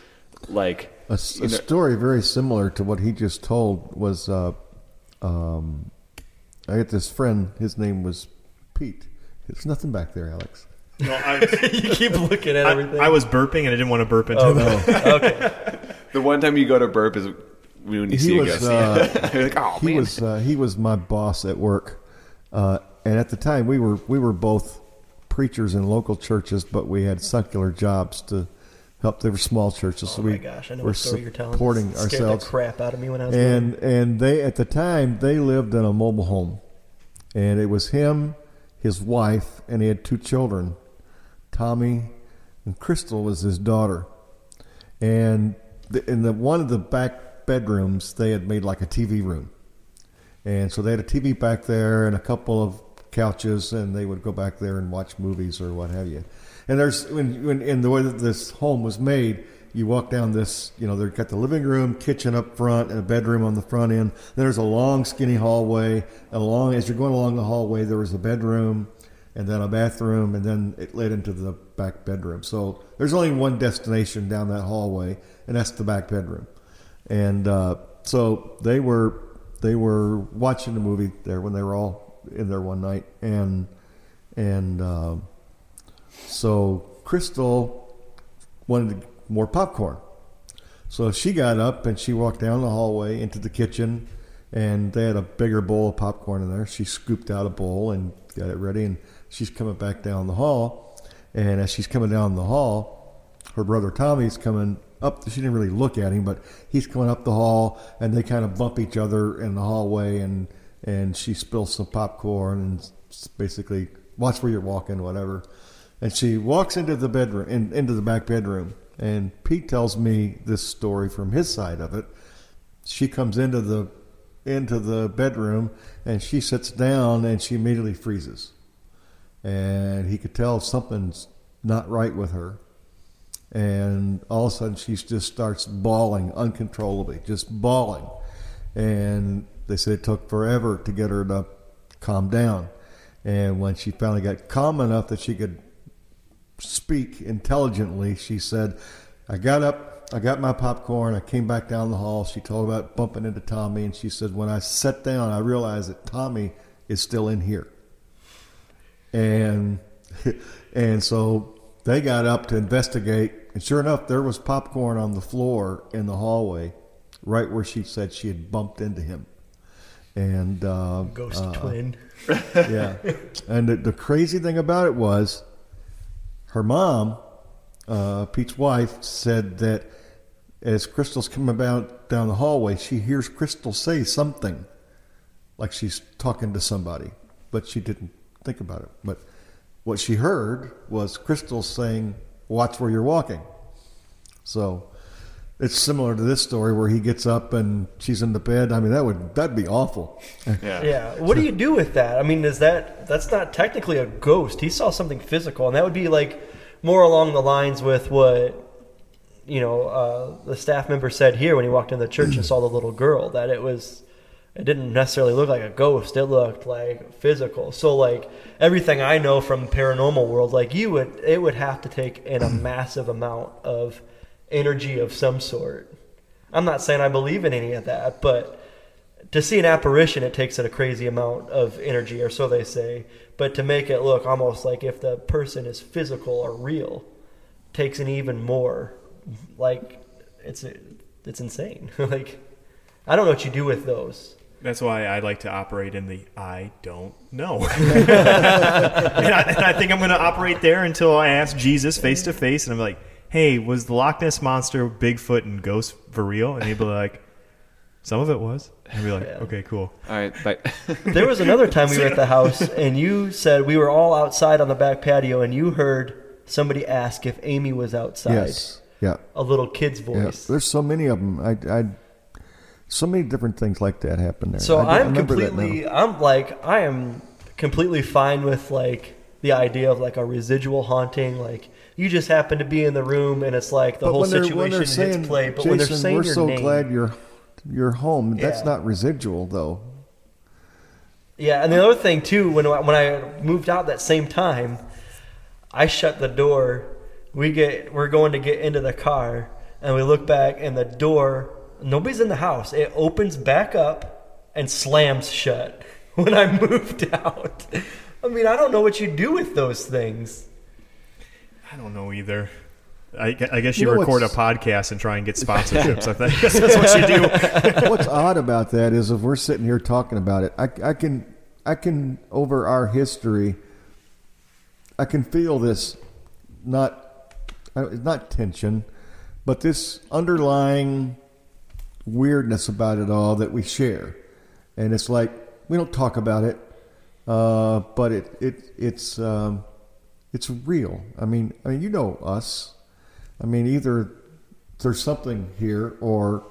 like A, s- you a know- story very similar to what he just told was uh, um, I had this friend. His name was Pete. It's nothing back there, Alex. No, I, *laughs* you keep looking at everything. I was burping and I didn't want to burp into Oh, the. *laughs* okay. the one time you go to burp is when you He see a was, ghost. uh, *laughs* You're like, oh he man. was uh, he was my boss at work, uh, and at the time we were we were both preachers in local churches, but we had secular jobs to help. They were small churches, so Oh we my gosh, I know were what story you're telling. supporting scared ourselves. the crap out of me when I was and and they at the time they lived in a mobile home, and it was him, his wife, and he had two children, Tommy, and Crystal was his daughter, and the, in the one of the back bedrooms they had made like a TV room, and so they had a TV back there and a couple of couches, and they would go back there and watch movies or what have you. And there's when, when in the way that this home was made, you walk down this, you know, they've got the living room, kitchen up front, and a bedroom on the front end. Then there's a long, skinny hallway. And along as you're going along the hallway, there was a bedroom, and then a bathroom, and then it led into the back bedroom. So there's only one destination down that hallway, and that's the back bedroom. And uh, so they were they were watching the movie there when they were all in there one night, and and um, so Crystal wanted more popcorn. So she got up and she walked down the hallway into the kitchen, and they had a bigger bowl of popcorn in there. She scooped out a bowl and got it ready, and she's coming back down the hall. And as she's coming down the hall, her brother Tommy's coming up. She didn't really look at him, but he's coming up the hall, and they kind of bump each other in the hallway, and and she spills some popcorn and basically watch where you're walking, whatever. And she walks into the bedroom, in, into the back bedroom, and Pete tells me this story from his side of it. She comes into the into the bedroom, and she sits down, and she immediately freezes, and he could tell something's not right with her and all of a sudden she just starts bawling uncontrollably, just bawling. And they said it took forever to get her to calm down. And when she finally got calm enough that she could speak intelligently, she said, I got up, I got my popcorn, I came back down the hall. She told about bumping into Tommy, and she said, When I sat down, I realized that Tommy is still in here. And *laughs* and so they got up to investigate, and sure enough, there was popcorn on the floor in the hallway, right where she said she had bumped into him. And uh, Ghost uh, twin. *laughs* yeah. And the, the crazy thing about it was, her mom, uh, Pete's wife, said that as Crystal's coming about down the hallway, she hears Crystal say something, like she's talking to somebody, but she didn't think about it. But what she heard was Crystal saying, "Watch where you're walking." So it's similar to this story where he gets up and she's in the bed. I mean, that would that'd be awful. Yeah. Yeah. What do you do with that? I mean, is that that's not technically a ghost? He saw something physical, and that would be like more along the lines with what you know uh, the staff member said here when he walked in the church and saw the little girl. That it was it didn't necessarily look like a ghost. It looked like physical. So like everything I know from paranormal world, like you would, it would have to take in a *clears throat* massive amount of energy of some sort. I'm not saying I believe in any of that, but to see an apparition, it takes a crazy amount of energy, or so they say. But to make it look almost like if the person is physical or real, takes an even more. Like it's it's insane. *laughs* like I don't know what you do with those. That's why I like to operate in the I don't know. *laughs* and, I, and I think I'm going to operate there until I ask Jesus face to face, and I'm like, "Hey, was the Loch Ness monster, Bigfoot, and ghost for real?" And he'd be like, "Some of it was." And I'd be like, Yeah. "Okay, cool." All right, bye. *laughs* There was another time we were at the *laughs* house, and you said we were all outside on the back patio, and you heard somebody ask if Amy was outside. Yes. Yeah. A little kid's Yeah. voice. There's so many of them. I, I, so many different things like that happen there. So I, remember completely. I'm like, I am completely fine with like the idea of like a residual haunting. Like you just happen to be in the room, and it's like the whole when they're- situation hits saying, play. But Jason, when they're saying we're your so name, glad you're you're home. That's Yeah. not residual though. Yeah, and the other thing too, when I- when I moved out that same time, I shut the door. We get we're going to get into the car, and we look back, and the door nobody's in the house. It opens back up and slams shut *laughs* when I moved out. I mean, I don't know what you do with those things. I don't know either. I, I guess You you, know record a podcast and try and get sponsorships. I think *laughs* that's what you do. *laughs* What's odd about that is if we're sitting here talking about it, I, I can I can over our history, I can feel this not uh, it's not tension, but this underlying weirdness about it all that we share, and it's like we don't talk about it, uh, but it it it's um, it's real. I mean, I mean, you know us. I mean, either there's something here, or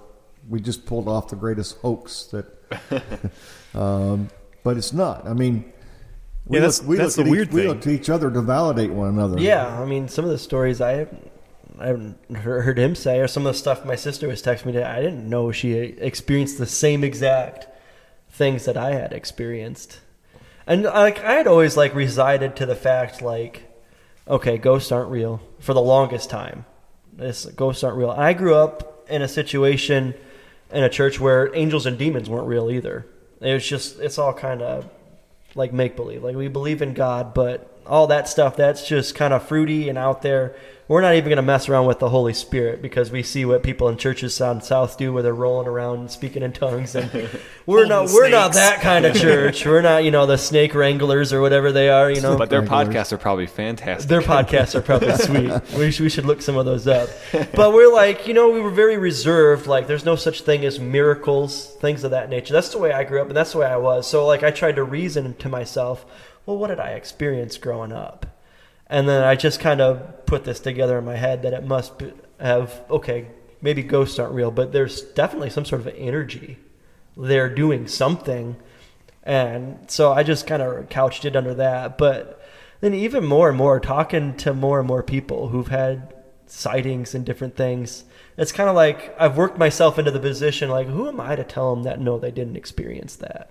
we just pulled off the greatest hoax that. *laughs* um, but it's not. I mean, we Yeah, that's- look, we that's look the at weird each, We look to each other to validate one another. Yeah, I mean, some of the stories I haven't, I haven't heard him say, or some of the stuff my sister was texting me, to, I didn't know she experienced the same exact things that I had experienced. And like I had always like resided to the fact like, okay, ghosts aren't real for the longest time. This ghosts aren't real. I grew up in a situation in a church where angels and demons weren't real either. It was just it's all kind of like make believe. Like we believe in God, but all that stuff that's just kind of fruity and out there. We're not even going to mess around with the Holy Spirit because we see what people in churches down south do, where they're rolling around and speaking in tongues, and *laughs* we're not we're not that kind of *laughs* church. We're not you know the snake wranglers or whatever they are. You know, But their podcasts are probably fantastic. their podcasts are probably *laughs* sweet. We should, we should look some of those up. But we're like, you know, we were very reserved. Like, there's no such thing as miracles, things of that nature. That's the way I grew up, and that's the way I was. So, like, I tried to reason to myself, well, what did I experience growing up? And then I just kind of put this together in my head that it must be, have, okay, maybe ghosts aren't real, but there's definitely some sort of energy. They're doing something. And so I just kind of couched it under that. But then even more and more talking to more and more people who've had sightings and different things it's kind of like i've worked myself into the position like who am i to tell them that no they didn't experience that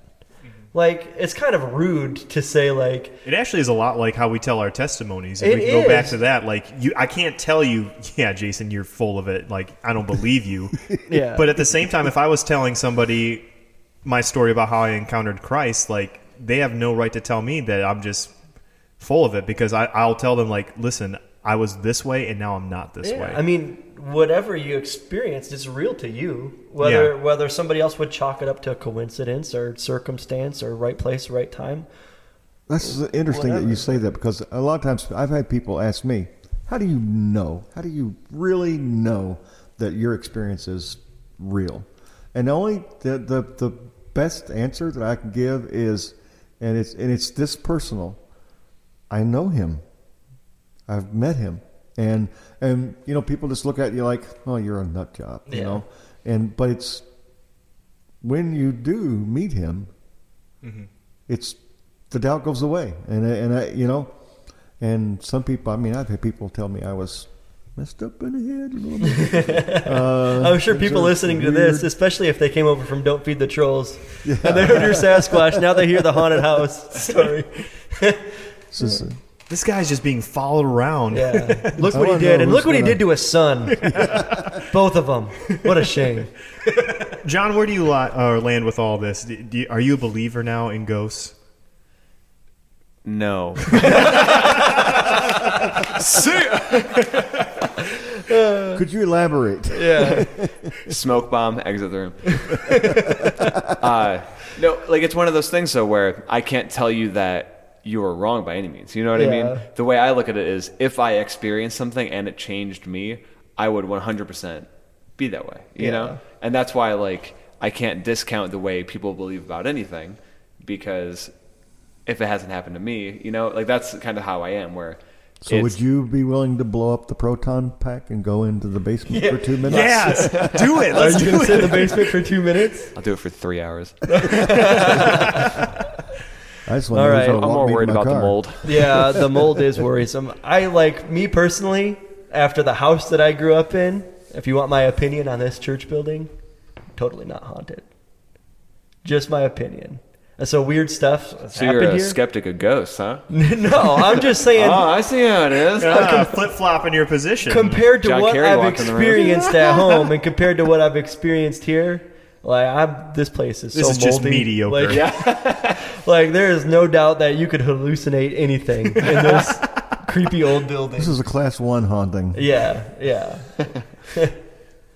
like it's kind of rude to say like It actually is a lot like how we tell our testimonies. If It we can go back to that, like you, I can't tell you, yeah, Jason, you're full of it. Like I don't believe you. *laughs* Yeah. But at the same time, if I was telling somebody my story about how I encountered Christ, like they have no right to tell me that I'm just full of it because I, I'll tell them like, listen, I was this way and now I'm not this yeah, way. i mean whatever you experienced is real to you whether Yeah. whether somebody else would chalk it up to a coincidence or circumstance or right place right time That's interesting that you say that because a lot of times I've had people ask me, "How do you know? How do you really know that your experience is real?" And the only the the, the best answer that I can give is, and it's and it's this personal. I know him. I've met him, and and you know people just look at you like, "Oh, you're a nut job," you Yeah. know, and but it's when you do meet him, it's the doubt goes away, and I- and I, you know, and some people. I mean, I've had people tell me I was messed up in the head. You know what I mean? uh, I'm sure people listening to this, especially if they came over from Don't Feed the Trolls, and they heard your Sasquatch, now they hear the haunted house *laughs* story. *laughs* It's just, uh, this guy's just being followed around. Yeah, *laughs* look I what he did, and look what he gonna- did to his son. *laughs* Both of them. What a shame. *laughs* John, where do you li- uh, land with all this? Do, do you, are you a believer now in ghosts? no. See? could you elaborate? Yeah, smoke bomb, exit the room. uh, no, like it's one of those things though where I can't tell you that you are wrong by any means. You know what I mean? The way I look at it is, if I experienced something and it changed me, I would 100% be that way. You Yeah. know, and that's why like I can't discount the way people believe about anything because if it hasn't happened to me, you know, like that's kind of how I am. Where So, it's- would you be willing to blow up the proton pack and go into the basement for two minutes? Yes, *laughs* do it. Let's you do going to sit in the basement for two minutes? I'll do it for three hours. *laughs* I just want All to know right. who's I'm gonna walk more me to worried my about the car. mold. *laughs* Yeah, the mold is worrisome. I like me personally. After the house that I grew up in, if you want my opinion on this church building, totally not haunted. Just my opinion. And so weird stuff has So you're happened a here. skeptic of ghosts, huh? *laughs* no, I'm just saying. Oh, I see how it is. Flip flop in your position. compared to John what Kerry I've walked in the room. experienced at *laughs* home and compared to what I've experienced here, like I'm this place is This so is just moldy. mediocre. Like, like there is no doubt that you could hallucinate anything in this *laughs* creepy old building. This is a class one haunting. yeah, yeah. *laughs*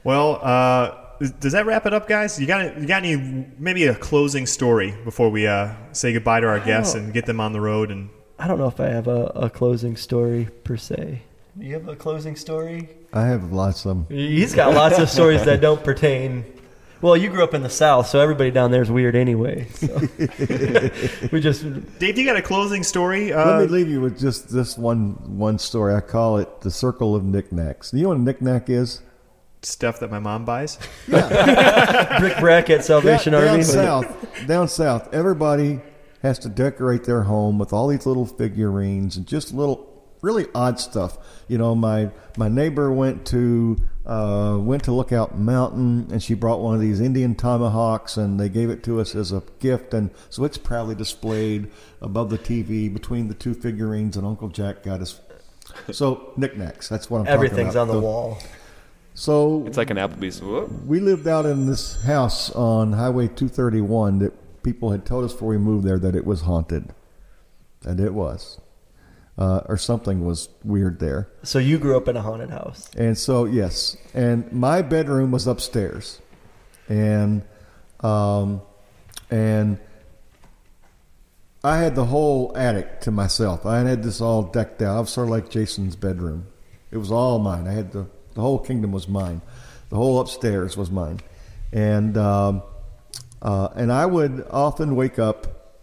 Well, uh, does that wrap it up, guys? You got you got any maybe a closing story before we uh, say goodbye to our guests and get them on the road and I don't know if I have a, a closing story per se. You have a closing story? I have lots of them. He's got lots of stories that don't pertain. Well, you grew up in the South, so everybody down there is weird anyway. So. *laughs* we just Dave, you got a closing story? Let Uh, me leave you with just this one one story. I call it the circle of knickknacks. Do you know what a knickknack is? stuff that my mom buys. *laughs* brick bracket Salvation down, Army. down south, down south, everybody has to decorate their home with all these little figurines and just little really odd stuff. You know, my my neighbor went to uh, went to Lookout Mountain and she brought one of these Indian tomahawks and they gave it to us as a gift and so it's proudly displayed above the TV between the two figurines and Uncle Jack got us. So knickknacks. That's what I'm talking about. Everything's on about. the wall. So It's like an Applebee's. Whoop. we lived out in this house on Highway 231 that people had told us before we moved there that it was haunted, and it was, uh, or something was weird there. So you grew up in a haunted house. And so, yes, and my bedroom was upstairs, and um, and I had the whole attic to myself. I had this all decked out. I was sort of like Jason's bedroom. It was all mine. I had the the whole kingdom was mine. The whole upstairs was mine, and um, uh, and I would often wake up,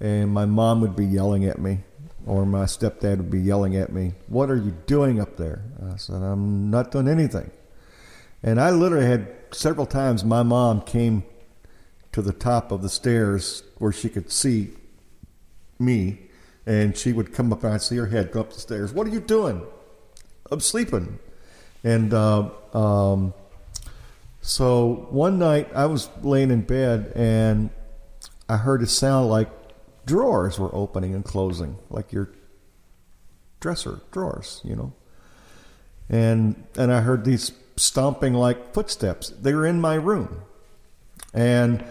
and my mom would be yelling at me, or my stepdad would be yelling at me. What are you doing up there? I said, I'm not doing anything. And I literally had several times my mom came to the top of the stairs where she could see me, and she would come up and I'd see her head go up the stairs. What are you doing? I'm sleeping. And uh, um, so one night I was laying in bed and I heard a sound like drawers were opening and closing, like your dresser drawers, you know. And and I heard these stomping like footsteps. They were in my room. And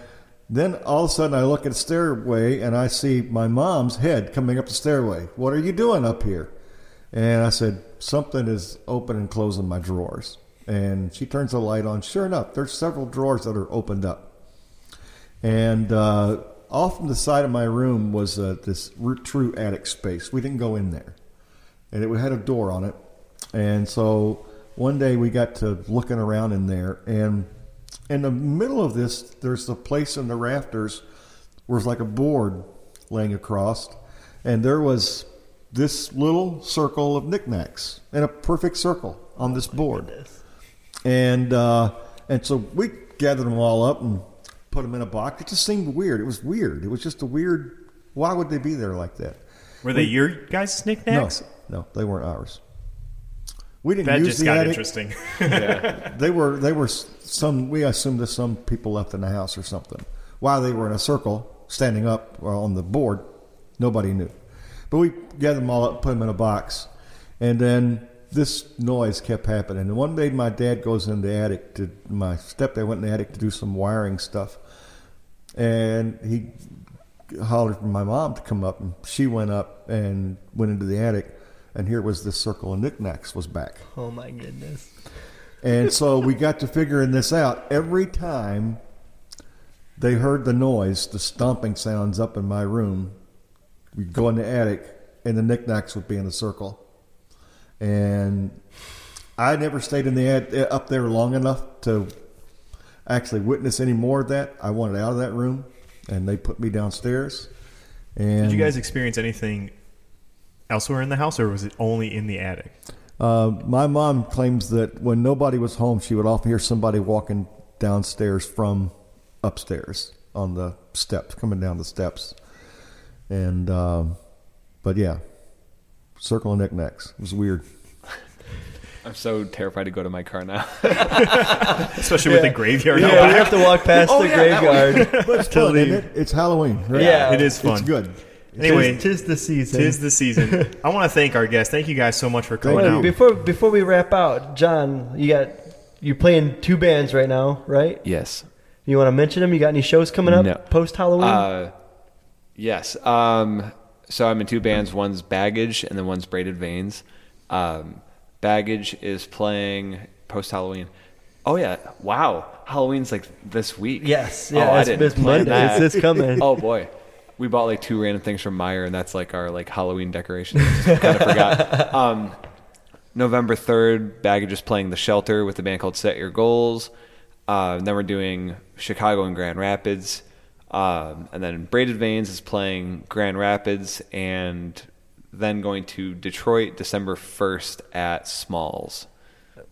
then all of a sudden I look at the stairway and I see my mom's head coming up the stairway. What are you doing up here? And I said, Something is open and closing my drawers. And she turns the light on. Sure enough, there's several drawers that are opened up. And uh, off from the side of my room was uh, this true attic space. We didn't go in there. And it had a door on it. And so one day we got to looking around in there. And in the middle of this, there's a place in the rafters where it's like a board laying across. And there was this little circle of knickknacks in a perfect circle on this board. And uh, and so we gathered them all up and put them in a box. It just seemed weird. It was weird. It was just a weird. Why would they be there like that? Were they your guys' knickknacks? No, no, they weren't ours. We didn't That use just the got attic. interesting. *laughs* They were they were some. We assumed that some people left in the house or something. Why they were in a circle, standing up uh, on the board, nobody knew. But we gathered them all up, put them in a box, and then this noise kept happening. And one day, my dad goes in the attic to my stepdad went in the attic to do some wiring stuff, and he hollered for my mom to come up, and she went up and went into the attic, and here was this circle of knickknacks was back. Oh my goodness. And so *laughs* we got to figuring this out. Every time they heard the noise, the stomping sounds up in my room, we'd go in the attic and the knickknacks would be in a circle. And I never stayed in the ad, up there long enough to actually witness any more of that. I wanted out of that room, and they put me downstairs. And Did you guys experience anything elsewhere in the house, or was it only in the attic? Uh, my mom claims that when nobody was home, she would often hear somebody walking downstairs from upstairs on the steps, coming down the steps. And, um, but yeah, circle of knickknacks. It was weird. I'm so terrified to go to my car now. *laughs* Especially with the graveyard. out Yeah, we have to walk past Oh, the yeah, that graveyard. *laughs* But it's fun, isn't it? It's Halloween, right? Yeah. it is fun. It's good. Anyway, tis, tis the season. tis the season. *laughs* I want to thank our guests. Thank you guys so much for coming Well, out. before before we wrap out, John, you got you're playing two bands right now, right? yes. You want to mention them? You got any shows coming up No. post Halloween? Uh, yes. Um, so I'm in two bands. One's Baggage, and then one's Braided Veins. Um, Baggage is playing post Halloween. Oh yeah! Wow, Halloween's like this week. yes, Oh, yeah, I it's, didn't it's plan Monday. that. It's this coming. *laughs* Oh boy, we bought like two random things from Meijer, and that's like our like Halloween decorations. kind of *laughs* forgot. Um, November third, Baggage is playing the Shelter with a band called Set Your Goals. Uh, then we're doing Chicago and Grand Rapids, um, and then Braided Veins is playing Grand Rapids, and then going to Detroit December first at Smalls.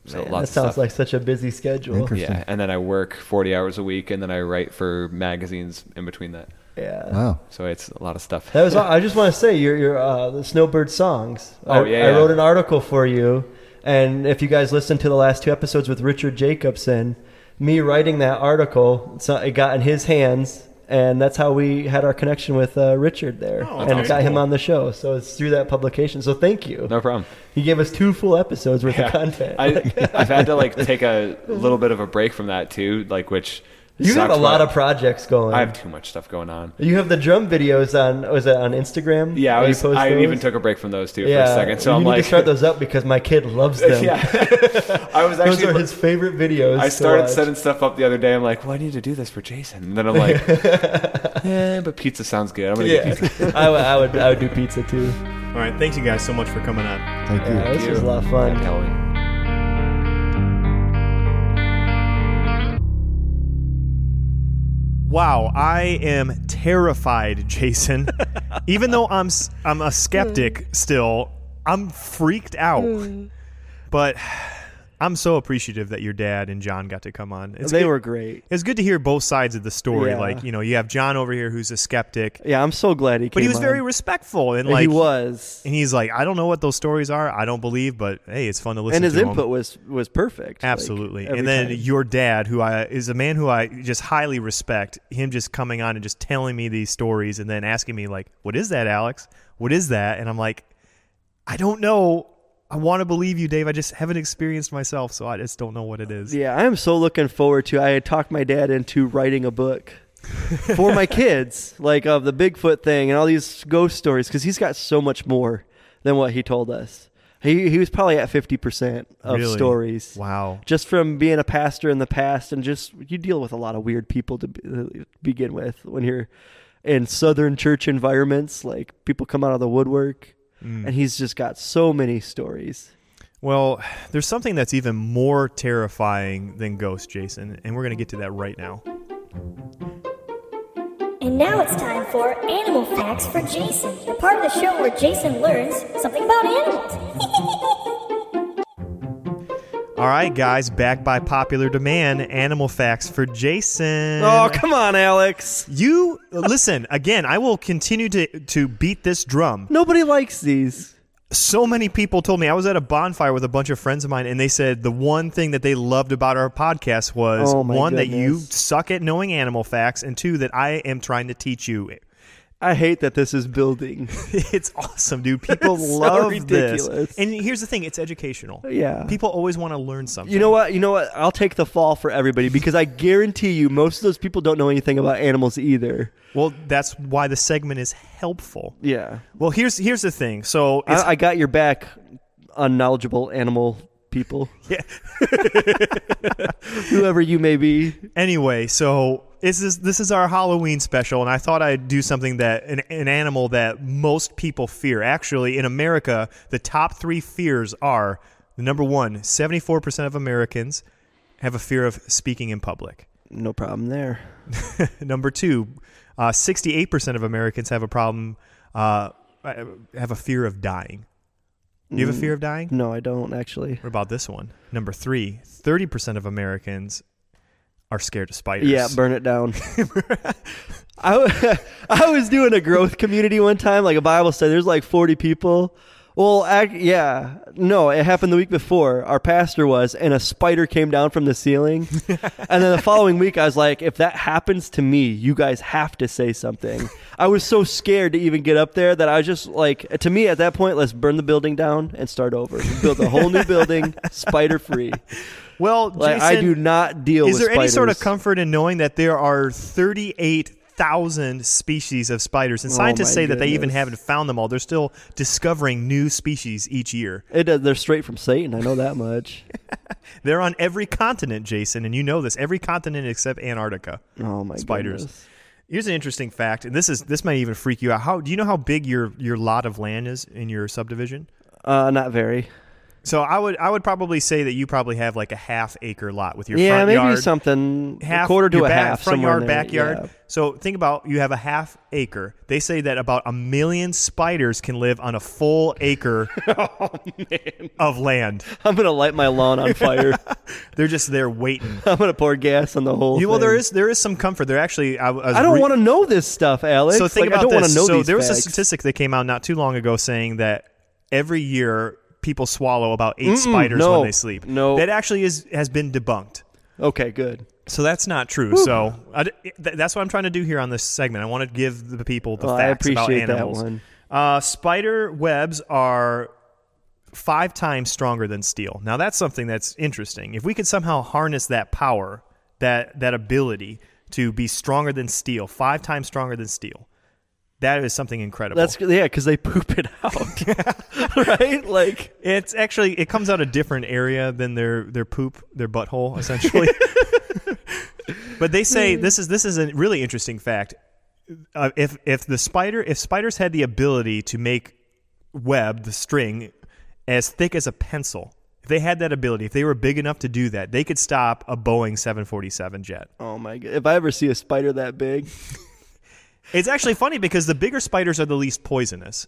So Man, lots that of sounds stuff. like such a busy schedule. Yeah, and then I work 40 hours a week, and then I write for magazines in between that. Yeah. Wow. So it's a lot of stuff. That was. I just want to say your your uh, the Snowbird songs. Oh, I, yeah, I yeah. wrote an article for you, and if you guys listened to the last two episodes with Richard Jacobson, me writing that article, so it got in his hands, and that's how we had our connection with uh, Richard there, Oh, and that's got him on the show. So it's through that publication. So thank you. No problem. He gave us two full episodes worth Yeah. of content. I, *laughs* I've had to like take a little bit of a break from that too, like which you have a lot of projects going. I have too much stuff going on. you have the drum videos on. Was it on Instagram? Yeah, I Where was. I even took a break from those two yeah, for a second. So you I'm need like, to start those up because my kid loves them. *laughs* yeah. I was actually *laughs* those actually. are his favorite videos. I to started watch. setting stuff up the other day. I'm like, well, I need to do this for Jason. And then I'm like, *laughs* eh, but pizza sounds good. I'm gonna Yeah, get pizza. I would, I would, do pizza too. All right, thanks you guys so much for coming on. Thank you. Yeah, this was a lot of fun. Wow, I am terrified, Jason. *laughs* Even though I'm I'm a skeptic hmm. still, I'm freaked out. Hmm. But I'm so appreciative that your dad and John got to come on. It's they good- were great. It's good to hear both sides of the story. Yeah. Like you know, you have John over here who's a skeptic, Yeah, I'm so glad he came. but he was on. very respectful and like he was, and he's like, I don't know what those stories are. I don't believe, but hey, it's fun to listen. and his to 'em." input was was perfect. Absolutely. every and then time. your dad, who I is a man who I just highly respect, him just coming on and just telling me these stories and then asking me like, "What is that, Alex? What is that?" And I'm like, "I don't know. I want to believe you, Dave. I just haven't experienced myself, so I just don't know what it is." Yeah, I am so looking forward to. I had talked my dad into writing a book for my *laughs* kids, like of the Bigfoot thing and all these ghost stories, because he's got so much more than what he told us. He he was probably at fifty percent of Really? stories. Wow. Just from being a pastor in the past, and just you deal with a lot of weird people to be, uh, begin with when you're in southern church environments. Like people come out of the woodwork, Mm. and he's just got so many stories. Well, there's something that's even more terrifying than ghosts, Jason, and we're going to get to that right now. And now it's time for Animal Facts for Jason, the part of the show where Jason learns something about animals. *laughs* All right, guys, back by popular demand, animal facts for Jason. Oh come on, Alex! You listen again. I will continue to to beat this drum. Nobody likes these. So many people told me I was at a bonfire with a bunch of friends of mine, and they said the one thing that they loved about our podcast was Oh, my one that you goodness. suck at knowing animal facts, and two that I am trying to teach you. I hate that this is building. *laughs* It's awesome, dude. *laughs* People so love ridiculous. this. And here's the thing: it's educational. Yeah. People always want to learn something. You know what? You know what? I'll take the fall for everybody because I guarantee you most of those people don't know anything about animals either. Well, that's why the segment is helpful. Yeah. Well, here's here's the thing. So it's I, I got your back, unknowledgeable animal people. *laughs* Yeah. Whoever you may be. Anyway, so this is this is our Halloween special, and I thought I'd do something that an, an animal that most people fear. Actually, in America, the top three fears are number one: 74 percent of Americans have a fear of speaking in public. No problem there. *laughs* number two, uh, 68% of Americans have a problem, uh, have a fear of dying. Do you have a fear of dying? No, I don't actually. What about this one? Number three, 30% of Americans are scared of spiders. Yeah, burn it down. *laughs* I, w- *laughs* I was doing a growth community one time, like a Bible study. There's like 40 people. Well, yeah, no, it happened the week before. Our pastor was, and a spider came down from the ceiling. *laughs* and then the following week, I was like, if that happens to me, you guys have to say something. I was so scared to even get up there that I was just like, to me at that point, let's burn the building down and start over. Build a whole new *laughs* building, spider free. Well, Like I do not deal Is there any sort of comfort in knowing that there are 38,000 species of spiders? And Oh, scientists my say that they even haven't found them all. They're still discovering new species each year. It, uh, they're straight from Satan. I know that much. *laughs* They're on every continent, Jason, and you know this. Every continent except Antarctica. Oh my Spiders. goodness. Here's an interesting fact, and this is this might even freak you out. How do you know how big your your lot of land is in your subdivision? Uh, not very. So I would I would probably say that you probably have like a half acre lot with your yeah, front maybe yard. something half a quarter to a back- half front yard backyard yeah. so think about you have a half acre they say that about a million spiders can live on a full acre *laughs* Oh, of land I'm gonna light my lawn on fire. *laughs* they're just there waiting *laughs* I'm gonna pour gas on the whole. you, well there is there is some comfort there actually i, was I don't re- want to know this stuff, Alex. so think Like, I about don't this know so there was a statistic that came out not too long ago saying that every year people swallow about 8 Mm-mm, spiders no, when they sleep no. that actually is has been debunked Okay, good. So that's not true. So I th- that's what I'm trying to do here on this segment. I want to give the people the Oh, I facts about animals. Uh, spider webs are five times stronger than steel. Now that's something that's interesting. If we could somehow harness that power, that that ability to be stronger than steel, five times stronger than steel, that is something incredible. That's yeah, because they poop it out, *laughs* right? Like It's actually it comes out a different area than their their poop, their butthole, essentially. *laughs* but they say this is this is a really interesting fact. Uh, if if the spider if spiders had the ability to make web the string as thick as a pencil, if they had that ability, if they were big enough to do that, they could stop a Boeing 747 jet. oh my god, if I ever see a spider that big, It's actually funny because the bigger spiders are the least poisonous.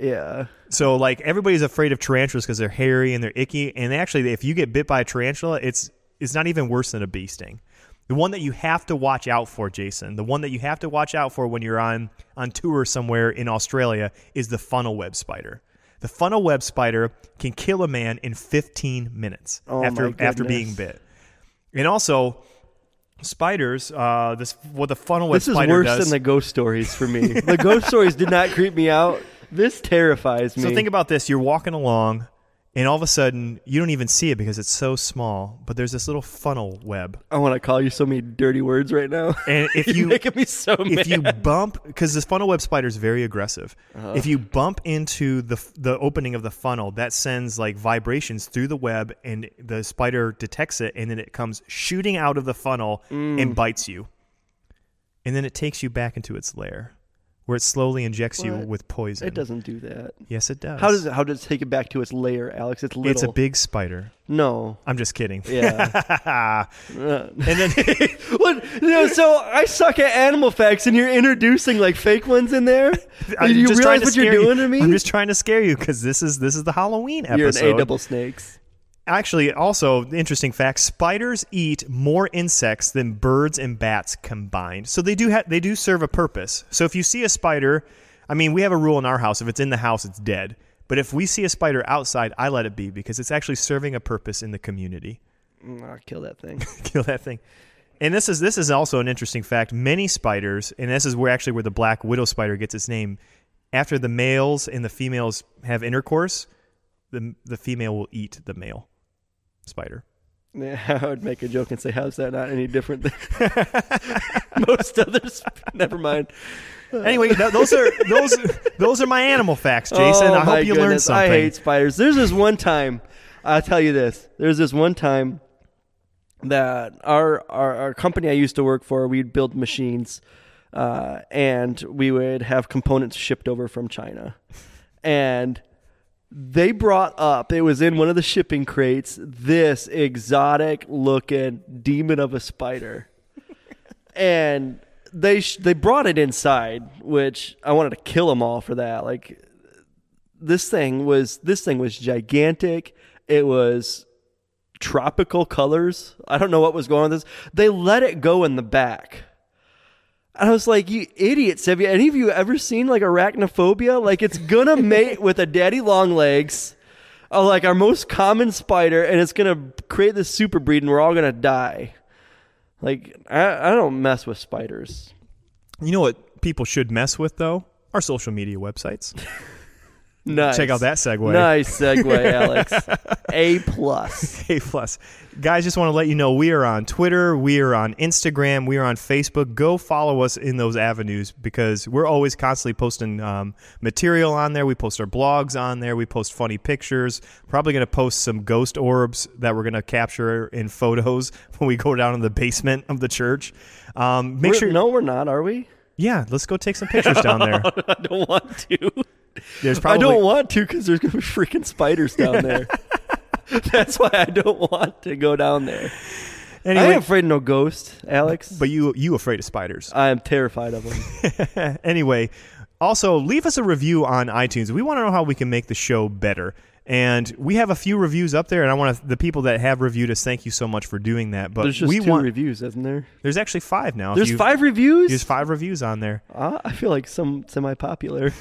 yeah, So like everybody's afraid of tarantulas because they're hairy and they're icky, and actually, if you get bit by a tarantula, it's it's not even worse than a bee sting. The one that you have to watch out for, Jason, the one that you have to watch out for when you're on on tour somewhere in Australia is the funnel web spider. The funnel web spider can kill a man in 15 minutes Oh, after after being bit. And also, spiders. Uh, this what the funnel web this is worse does. than the ghost stories for me. the ghost stories did not creep me out. This terrifies me. So think about this: you're walking along, and all of a sudden, you don't even see it because it's so small. But there's this little funnel web, I want to call you so many dirty words right now. and if *laughs* You're you making me so if you bump because this funnel web spider is very aggressive. Uh-huh. If you bump into the the opening of the funnel, that sends like vibrations through the web, and the spider detects it, and then it comes shooting out of the funnel Mm. and bites you, and then it takes you back into its lair, where it slowly injects you What? with poison. It doesn't do that. Yes, it does. How does it? How does it take it back to its lair, Alex? It's little. It's a big spider. no. I'm just kidding. Yeah. *laughs* Uh. and then *laughs* what? You know, so I suck at animal facts, and you're introducing like fake ones in there. *laughs* I'm you just realize trying to what you're scare you. to me? I'm just trying to scare you because this is this is the Halloween You're episode. an A double snakes. Actually, also interesting fact: spiders eat more insects than birds and bats combined. So they do ha- they do serve a purpose. So if you see a spider, I mean, we have a rule in our house: if it's in the house, it's dead. But if we see a spider outside, I let it be because it's actually serving a purpose in the community. Mm, I'll kill that thing. *laughs* kill that thing. And this is this is also an interesting fact. Many spiders, and this is where actually where the black widow spider gets its name. After the males and the females have intercourse, the the female will eat the male spider. Yeah, *laughs* I would make a joke and say, "How's that not any different than *laughs* most others?" Never mind. Anyway, th- those are those those are my animal facts, Jason. Oh, I hope you learned something. I hate spiders. There's this one time. I'll tell you this. There's this one time that our our, our company I used to work for, we'd build machines, uh, and we would have components shipped over from China, and they brought up it was in one of the shipping crates this exotic looking demon of a spider. *laughs* And they sh- they brought it inside which i wanted to kill them all for that. Like this thing was this thing was gigantic. It was tropical colors. I don't know what was going on with this. They let it go in the back I was like, you idiots. Have you any of you ever seen like arachnophobia? Like it's gonna mate with a daddy long legs, uh, like our most common spider, and it's gonna create this super breed and we're all gonna die. Like I, I don't mess with spiders. You know what people should mess with though? Our social media websites. *laughs* Nice. Check out that segue. Nice segue, *laughs* Alex. A plus. *laughs* A plus. Guys, just want to let you know we are on Twitter, we are on Instagram, we are on Facebook. Go follow us in those avenues because we're always constantly posting um, material on there. We post our blogs on there. We post funny pictures. Probably going to post some ghost orbs that we're going to capture in photos *laughs* when we go down in the basement of the church. Um, make We're- sure. No, we're not. Are we? Yeah, let's go take some pictures down there. I don't want to. There's probably *laughs* I don't want to because there's gonna be freaking spiders down there. *laughs* That's why I don't want to go down there. I ain't afraid of no ghost, Alex. But you you afraid of spiders? I am terrified of them. *laughs* anyway, also leave us a review on iTunes. We want to know how we can make the show better. And we have a few reviews up there, and I want to, the people that have reviewed us. Thank you so much for doing that. But There's just we two want reviews, isn't there? there's actually five now. There's five reviews. There's five reviews on there. Ah, I feel like some semi-popular.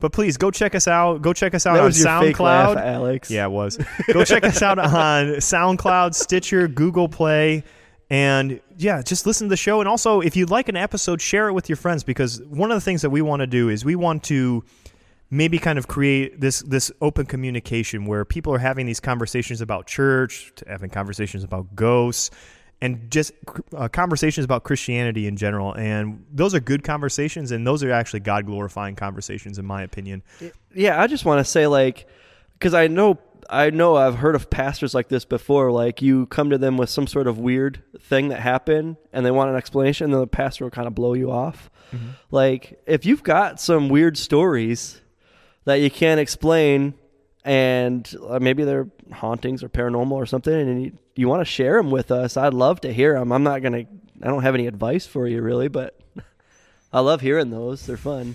But please go check us out. Go check us out That on SoundCloud. laugh, Alex. Yeah, it was. Go check us out *laughs* on SoundCloud, Stitcher, Google Play, And yeah, just listen to the show. And also, if you'd like an episode, share it with your friends because one of the things that we want to do is we want to maybe kind of create this this open communication where people are having these conversations about church, having conversations about ghosts, and just uh, conversations about Christianity in general. And those are good conversations, and those are actually God glorifying conversations, in my opinion. Yeah, I just want to say like, because I know I know I've heard of pastors like this before. Like you come to them with some sort of weird thing that happened, and they want an explanation, and then the pastor will kind of blow you off. Mm-hmm. Like if you've got some weird stories that you can't explain, and uh, maybe they're hauntings or paranormal or something, and you, you want to share them with us, I'd love to hear them. I'm not gonna, I don't have any advice for you really, but *laughs* I love hearing those. They're fun.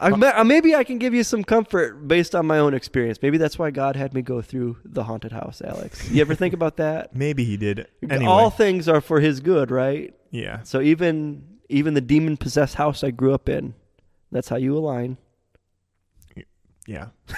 I, maybe I can give you some comfort based on my own experience. Maybe that's why God had me go through the haunted house, Alex. You ever think about that? *laughs* Maybe he did. Anyway, All things are for His good, right? yeah. So even even the demon possessed house I grew up in, that's how you align. Yeah. *laughs*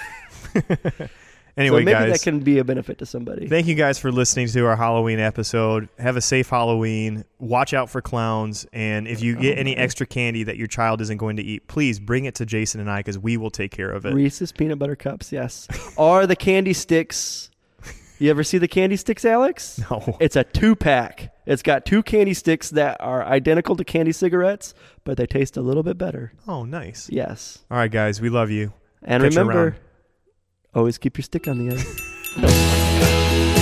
*laughs* anyway, so maybe guys, that can be a benefit to somebody. thank you guys for listening to our Halloween episode. Have a safe Halloween. Watch out for clowns. And if you get oh, any extra candy that your child isn't going to eat, please bring it to Jason and I because we will take care of it. Reese's peanut butter cups, yes. are the candy sticks. *laughs* You ever see the candy sticks, Alex? No. It's a two pack. It's got two candy sticks that are identical to candy cigarettes, but they taste a little bit better. Oh, nice. Yes. All right, guys, we love you. And remember, always keep your stick on the ice. *laughs*